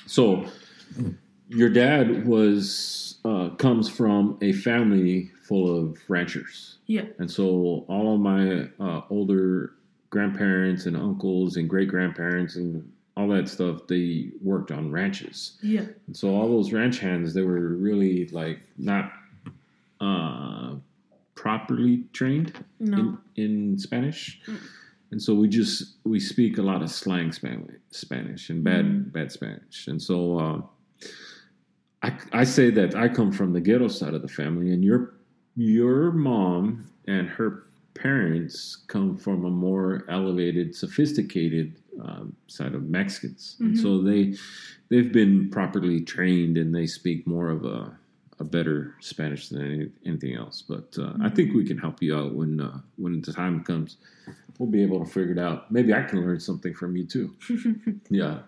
So your dad was uh, comes from a family full of ranchers. Yeah. And so all of my uh, older grandparents and uncles and great grandparents and all that stuff, they worked on ranches. Yeah. And so all those ranch hands, they were really like not uh, properly trained No. in, in Spanish. Mm. And so we just we speak a lot of slang Spanish, Spanish and bad Mm. bad Spanish. And so uh, I I say that I come from the ghetto side of the family, and your your mom and her parents come from a more elevated, sophisticated um, side of Mexicans, and Mhm. so they they've been properly trained and they speak more of a a better Spanish than any, anything else. But uh, I think we can help you out when uh, when the time comes. We'll be able to figure it out. Maybe I can learn something from you too. Yeah.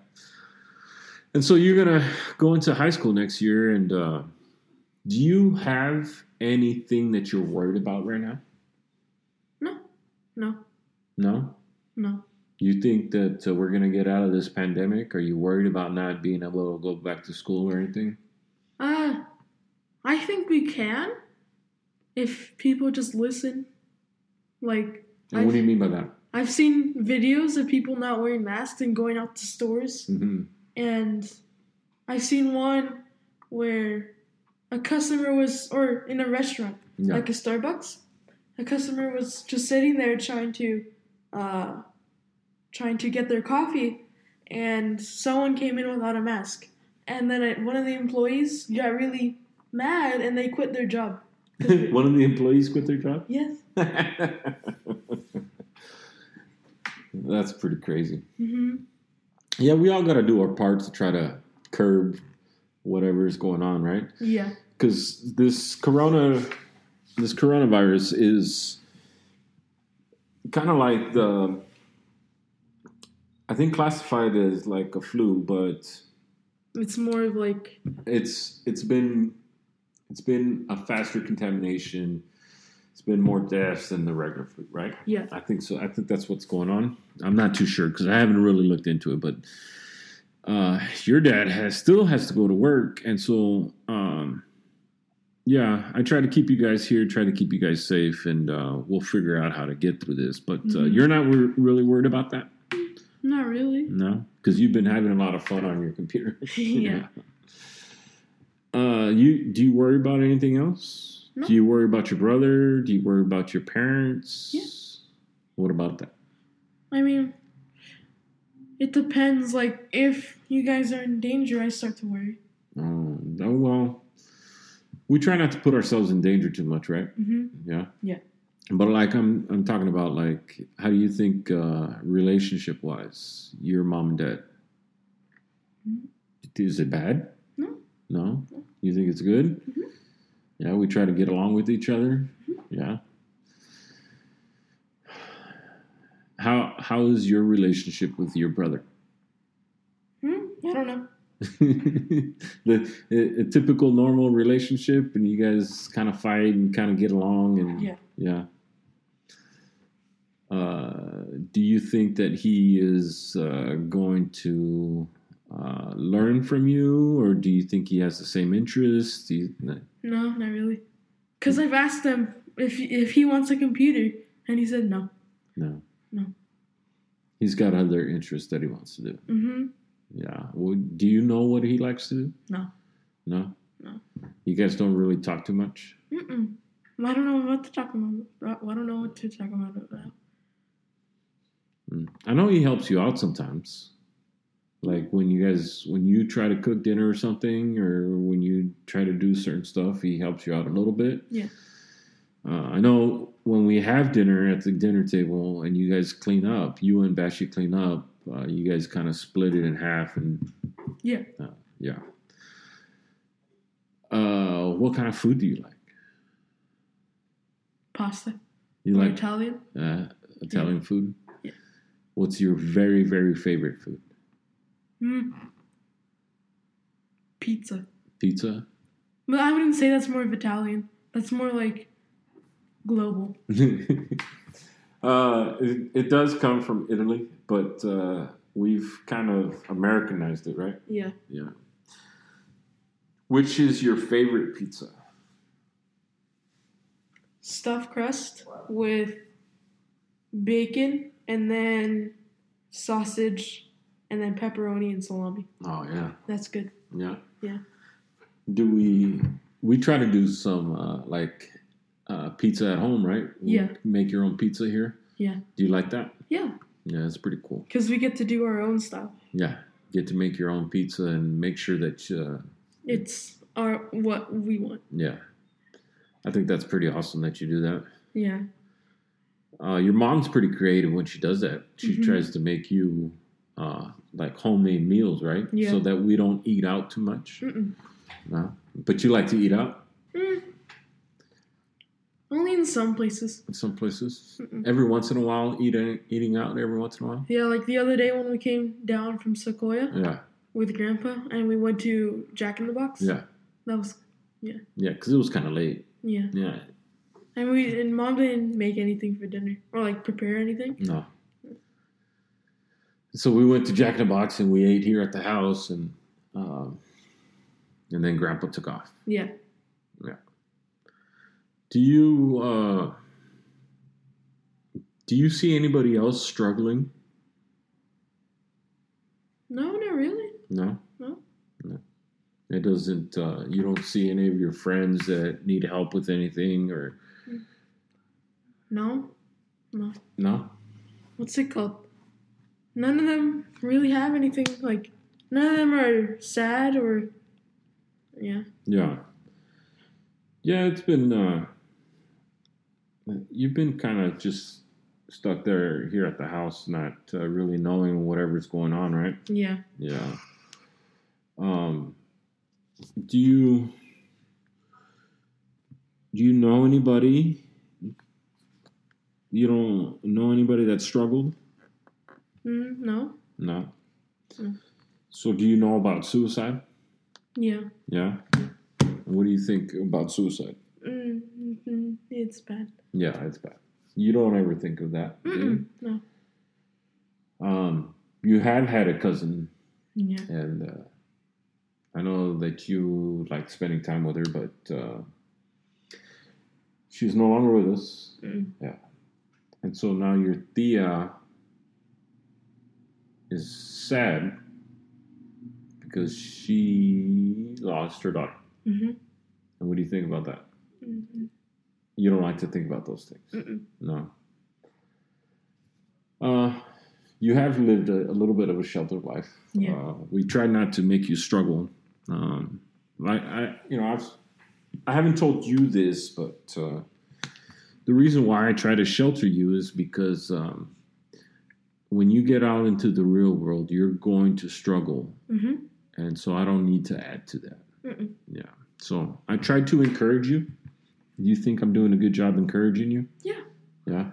And so you're gonna go into high school next year, and uh, do you have anything that you're worried about right now? no. No. No. No. You think that uh, we're gonna get out of this pandemic? Are you worried about not being able to go back to school or anything? Uh I think we can if people just listen Like And what do you mean by that? I've seen videos of people not wearing masks and going out to stores, hmm and I've seen one where a customer was, or in a restaurant, Yeah. like a Starbucks, a customer was just sitting there trying to, uh, trying to get their coffee, and someone came in without a mask, and then it, one of the employees got really mad and they quit their job. One of the employees quit their job. Yes. That's pretty crazy. hmm Yeah, we all got to do our part to try to curb whatever is going on, right? Yeah. Because this corona, this coronavirus is kind of like the, I think classified as like a flu, but It's more of like, it's it's been it's been a faster contamination. It's been more deaths than the regular flu, right? yeah. I think so. I think that's what's going on. I'm not too sure because I haven't really looked into it. But uh, your dad has still has to go to work, and so um, yeah, I try to keep you guys here, try to keep you guys safe, and uh, we'll figure out how to get through this. But uh, Mhm. you're not wor- really worried about that, Not really. no, because you've been having a lot of fun on your computer. Yeah. Uh, you do you worry about anything else? No. Do you worry about your brother? Do you worry about your parents? Yeah. What about that? I mean, it depends. Like, if you guys are in danger, I start to worry. Um, oh well, we try not to put ourselves in danger too much, right? hmm Yeah. Yeah. But like I'm, I'm talking about like, how do you think uh, relationship wise, your mom and dad? Mhm. Is it bad? No. No. You think it's good? Mhm. Yeah, we try to get along with each other. Mm-hmm. Yeah. How how is your relationship with your brother? Hmm? I don't know. the a, a typical normal relationship, and you guys kind of fight and kind of get along, and Yeah. yeah. Uh, do you think that he is uh, going to uh, learn from you, or do you think he has the same interests? You, no. No, not really. Because I've asked him if if he wants a computer, and he said no. no, No. He's got other interests that he wants to do. hmm Yeah. Well, do you know what he likes to do? No. No. No. You guys don't really talk too much. Mm-mm. I don't know what to talk about. I don't know what to talk about. about. Mm. I know he helps you out sometimes. Like when you guys, when you try to cook dinner or something, or when you try to do certain stuff, he helps you out a little bit. Yeah. Uh, I know when we have dinner at the dinner table and you guys clean up, you and Bashi clean up, uh, you guys kind of split it in half and Yeah. uh, yeah. Uh, what kind of food do you like? Pasta. You Or like Italian. uh, Italian food? Yeah. What's your very, very favorite food? Mm. Pizza. Pizza? But I wouldn't say that's more of Italian. That's more like global. uh, it, it does come from Italy, but uh, we've kind of Americanized it, right? Yeah. Yeah. Which is your favorite pizza? Stuffed crust with bacon and then sausage and then pepperoni and salami. Oh yeah, That's good. yeah, Yeah. Do we we try to do some uh, like uh, pizza at home, right? We Yeah. Make your own pizza here. Yeah. Do you like that? Yeah. Yeah, it's pretty cool. Because we get to do our own stuff. Yeah, get to make your own pizza and make sure that uh, It's our what we want. yeah. I think that's pretty awesome that you do that. Yeah. Uh, your mom's pretty creative when she does that. She Mhm. tries to make you uh, like homemade meals, right? Yeah. So that we don't eat out too much. Mm-mm. No, but you like to eat out Mm. Only in some places. in some places. Mm-mm. Every once in a while, eating eating out. Every once in a while. Yeah, like the other day when we came down from Sequoia Yeah, with Grandpa and we went to Jack in the Box. yeah, That was yeah. Because it was kind of late. yeah. Yeah, And we and mom didn't make anything for dinner or like prepare anything. no. So we went to Jack in the Box and we ate here at the house, and um, and then Grandpa took off. Yeah. Yeah. Do you uh Do you see anybody else struggling? No, not really. No. No. No. It doesn't. Uh, you don't see any of your friends that need help with anything, or No. No. no? What's it called? None of them really have anything like. None of them are sad or. Yeah. Yeah. Yeah, it's been. Uh, you've been kind of just stuck there here at the house, not uh, really knowing whatever's going on, right? Yeah. Yeah. Um, do you do you know anybody? You don't know anybody that struggled? Mm, no. No. Mm. So do you know about suicide? Yeah. Yeah. What do you think about suicide? Mm, mm, it's bad. Yeah, it's bad. You don't ever think of that. No. Um, you have had a cousin Yeah. and uh, I know that you like spending time with her, but uh, she's no longer with us, Mm. and so now your Thea is sad because she lost her daughter. Mm-hmm. And what do you think about that? Mm-hmm. You don't like to think about those things, Mm-mm. no. Uh, you have lived a, a little bit of a sheltered life. Yeah. Uh, we try not to make you struggle. Um, I, I, you know, I've, I haven't told you this, but uh, the reason why I try to shelter you is because um, when you get out into the real world, you're going to struggle, Mm-hmm. and so I don't need to add to that. Mm-mm. Yeah. So I tried to encourage you. Do you think I'm doing a good job encouraging you? Yeah. Yeah.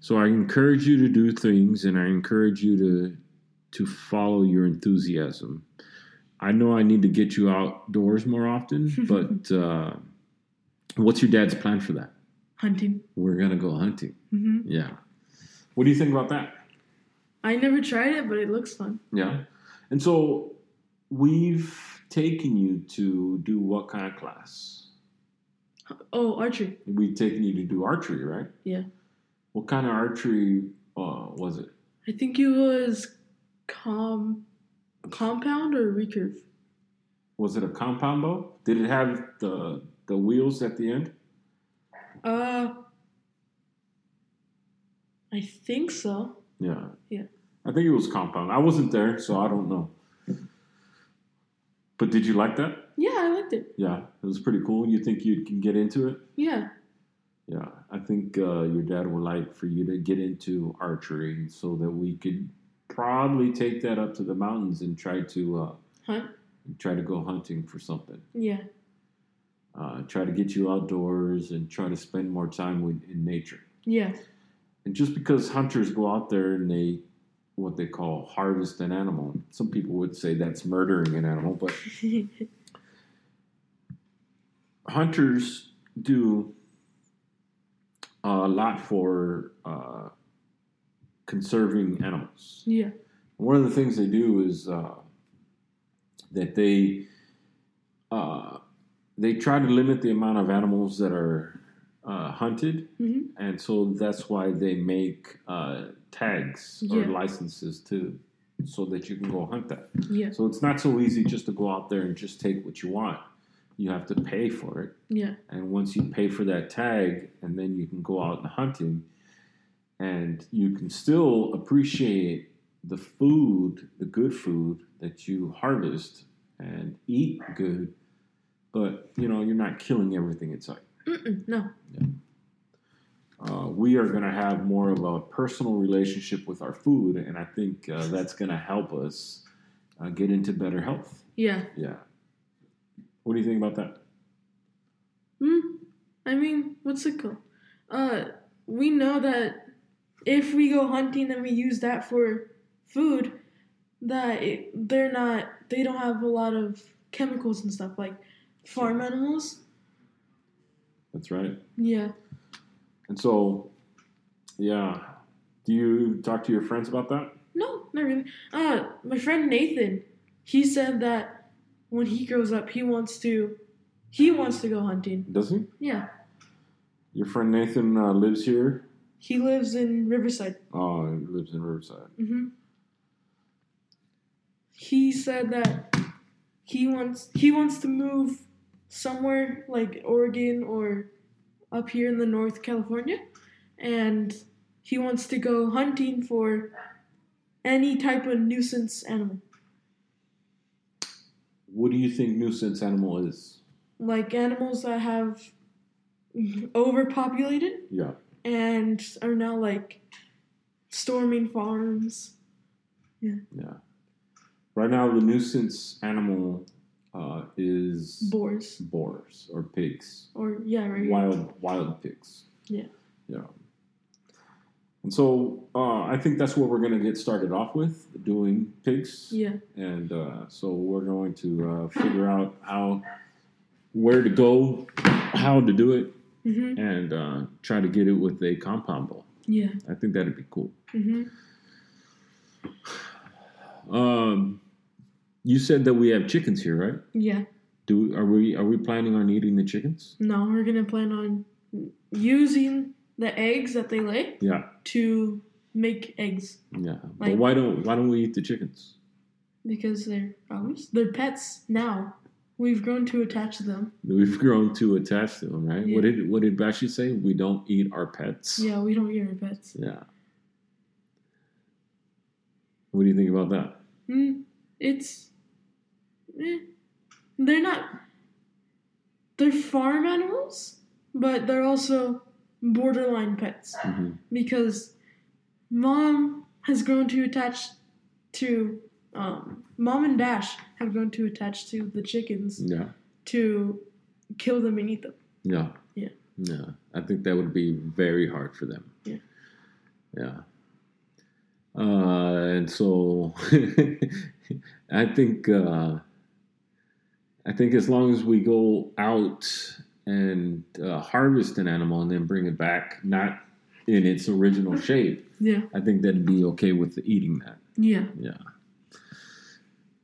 So I encourage you to do things, and I encourage you to to follow your enthusiasm. I know I need to get you outdoors more often, but uh, what's your dad's plan for that? Hunting. We're gonna go hunting. Mm-hmm. Yeah. What do you think about that? I never tried it, but it looks fun. Yeah. And so we've taken you to do what kind of class? Oh, archery. We've taken you to do archery, right? Yeah. What kind of archery uh, was it? I think it was com compound or recurve. Was it a compound bow? Did it have the the wheels at the end? Uh, I think so. Yeah. Yeah. I think it was compound. I wasn't there, so I don't know. But did you like that? Yeah, I liked it. Yeah, it was pretty cool. You think you can get into it? Yeah. Yeah, I think uh, your dad would like for you to get into archery so that we could probably take that up to the mountains and try to uh, Hunt. try to go hunting for something. Yeah. Uh, try to get you outdoors and try to spend more time with, in nature. Yeah. And just because hunters go out there and they what they call harvest an animal, some people would say that's murdering an animal, but hunters do a lot for uh, conserving animals. yeah. One of the things they do is uh, that they uh, they try to limit the amount of animals that are uh, hunted, hmm and so that's why they make tags or licenses too, so that you can go hunt that. Yeah. So it's not so easy just to go out there and just take what you want. You have to pay for it. Yeah. And once you pay for that tag, and then you can go out and hunting, and you can still appreciate the food, the good food that you harvest and eat good, but you know you're not killing everything in sight. Mm-mm, no. Uh, we are going to have more of a personal relationship with our food, and I think uh, that's going to help us uh, get into better health. Yeah. Yeah. What do you think about that? Hmm. I mean, what's it called? Uh, we know that if we go hunting and we use that for food, that it, they're not, they don't have a lot of chemicals and stuff like farm animals. That's right. Yeah. And so, yeah. Do you talk to your friends about that? No, not really. Uh, my friend Nathan, he said that when he grows up, he wants to, he wants to go hunting. Does he? Yeah. Your friend Nathan uh, lives here. He lives in Riverside. Oh, he lives in Riverside. hmm He said that he wants he wants to move somewhere like Oregon or up here in the North California, and he wants to go hunting for any type of nuisance animal, What do you think nuisance animal is? like animals that have overpopulated Yeah. and are now like storming farms. Yeah. Yeah. Right now, the nuisance animal uh, is Boars boars or pigs, or yeah, right. wild wild pigs. Yeah. Yeah. And so uh, I think that's what we're going to get started off with, doing pigs. Yeah. And uh, so we're going to uh, figure out how, where to go, how to do it, Mhm. and uh, try to get it with a compound ball. Yeah. I think that'd be cool. Mhm. Um, you said that we have chickens here, right? Yeah. Do are we are we planning on eating the chickens? No, we're gonna plan on using the eggs that they lay Yeah, to make eggs yeah. but why don't why don't we eat the chickens? because they're ours. They're pets now. We've grown to attach to them. We've grown to attach to them, right? Yeah. What did what did Bashi say? We don't eat our pets. Yeah, we don't eat our pets. Yeah. What do you think about that? Mm, it's eh, they're not they're farm animals, but they're also borderline pets hmm because mom has grown to attach to um, mom and Dash have grown to attach to the chickens Yeah, to kill them and eat them. yeah, Yeah. yeah. I think that would be very hard for them. Yeah. yeah. Uh, and so I think uh, I think as long as we go out and uh, harvest an animal and then bring it back, not in its original shape, Yeah, I think that'd be okay with eating that. yeah, Yeah.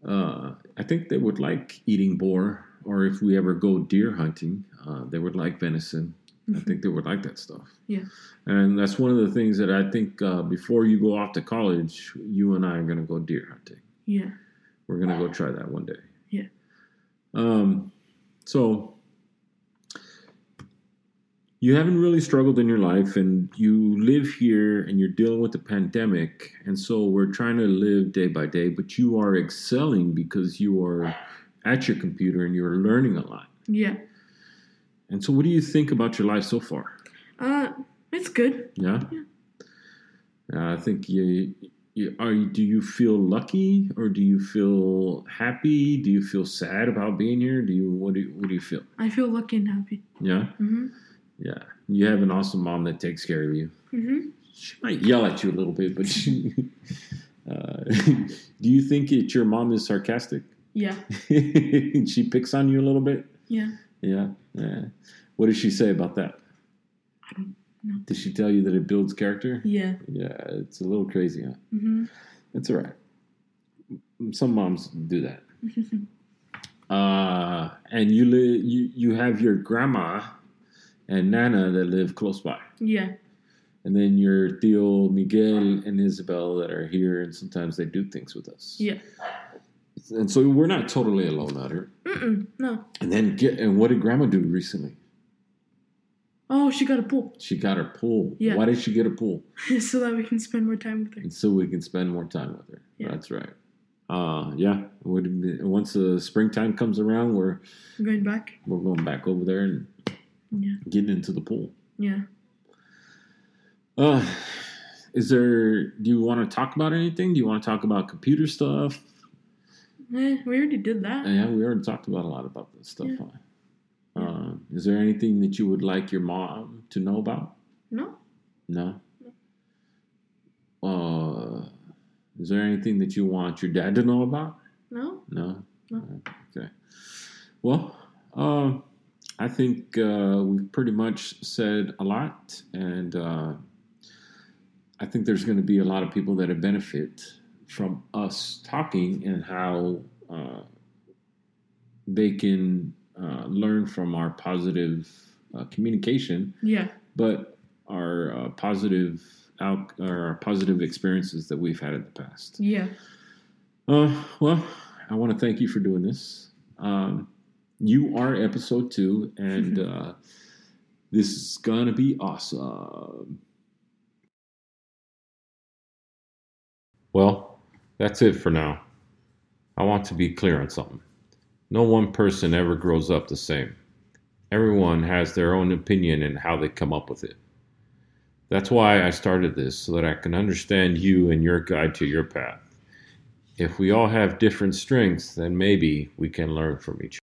Uh, I think they would like eating boar, or if we ever go deer hunting, uh, they would like venison. I think they would like that stuff. Yeah. And that's one of the things that I think uh, before you go off to college, you and I are going to go deer hunting. yeah, We're going to go try that one day. Yeah. Um, so you haven't really struggled in your life and you live here and you're dealing with the pandemic and so we're trying to live day by day but you are excelling because you are at your computer and you're learning a lot yeah. and so what do you think about your life so far Uh, it's good. yeah, Uh, i think you are you, do you feel lucky or do you feel happy do you feel sad about being here do you what do you, what do you feel I feel lucky and happy. yeah hmm Yeah, you have an awesome mom that takes care of you. hmm She might yell at you a little bit, but she, uh, do you think that your mom is sarcastic? Yeah, she picks on you a little bit. yeah. Yeah, yeah. What does she say about that? I don't know. Did she tell you that it builds character? Yeah. Yeah, it's a little crazy, huh? hmm It's all right. Some moms do that. Uh, and you live, you you have your grandma and nana that live close by. yeah. and then your Theo Miguel and Isabel that are here, and sometimes they do things with us. Yeah. And so we're not totally alone out here. Mm-mm, no. And then get and what did Grandma do recently? Oh, she got a pool She got her pool. Yeah. Why did she get a pool? so that we can spend more time with her. And so we can spend more time with her. Yeah. That's right. Uh, yeah. Once the springtime comes around, we're going back. we're going back over there and Yeah. getting into the pool. Yeah. Uh, is there? Do you want to talk about anything? Do you want to talk about computer stuff? Eh, we already did that. Yeah, we already talked about a lot about this stuff. Yeah. huh? Is there anything that you would like your mom to know about? No. No. Uh, is there anything that you want your dad to know about? No. No. No. Okay. Well, uh, I think uh, we've pretty much said a lot, and uh, I think there's going to be a lot of people that have benefit from us talking and how uh, they can uh, learn from our positive uh, communication. Yeah. But our uh, positive out or our positive experiences that we've had in the past. Yeah. Uh, well, I want to thank you for doing this. Um, you are episode two, and uh, this is gonna be awesome. Well, that's it for now. I want to be clear on something. No one person ever grows up the same. Everyone has their own opinion and how they come up with it. That's why I started this, so that I can understand you and your guide to your path. If we all have different strengths, then maybe we can learn from each other.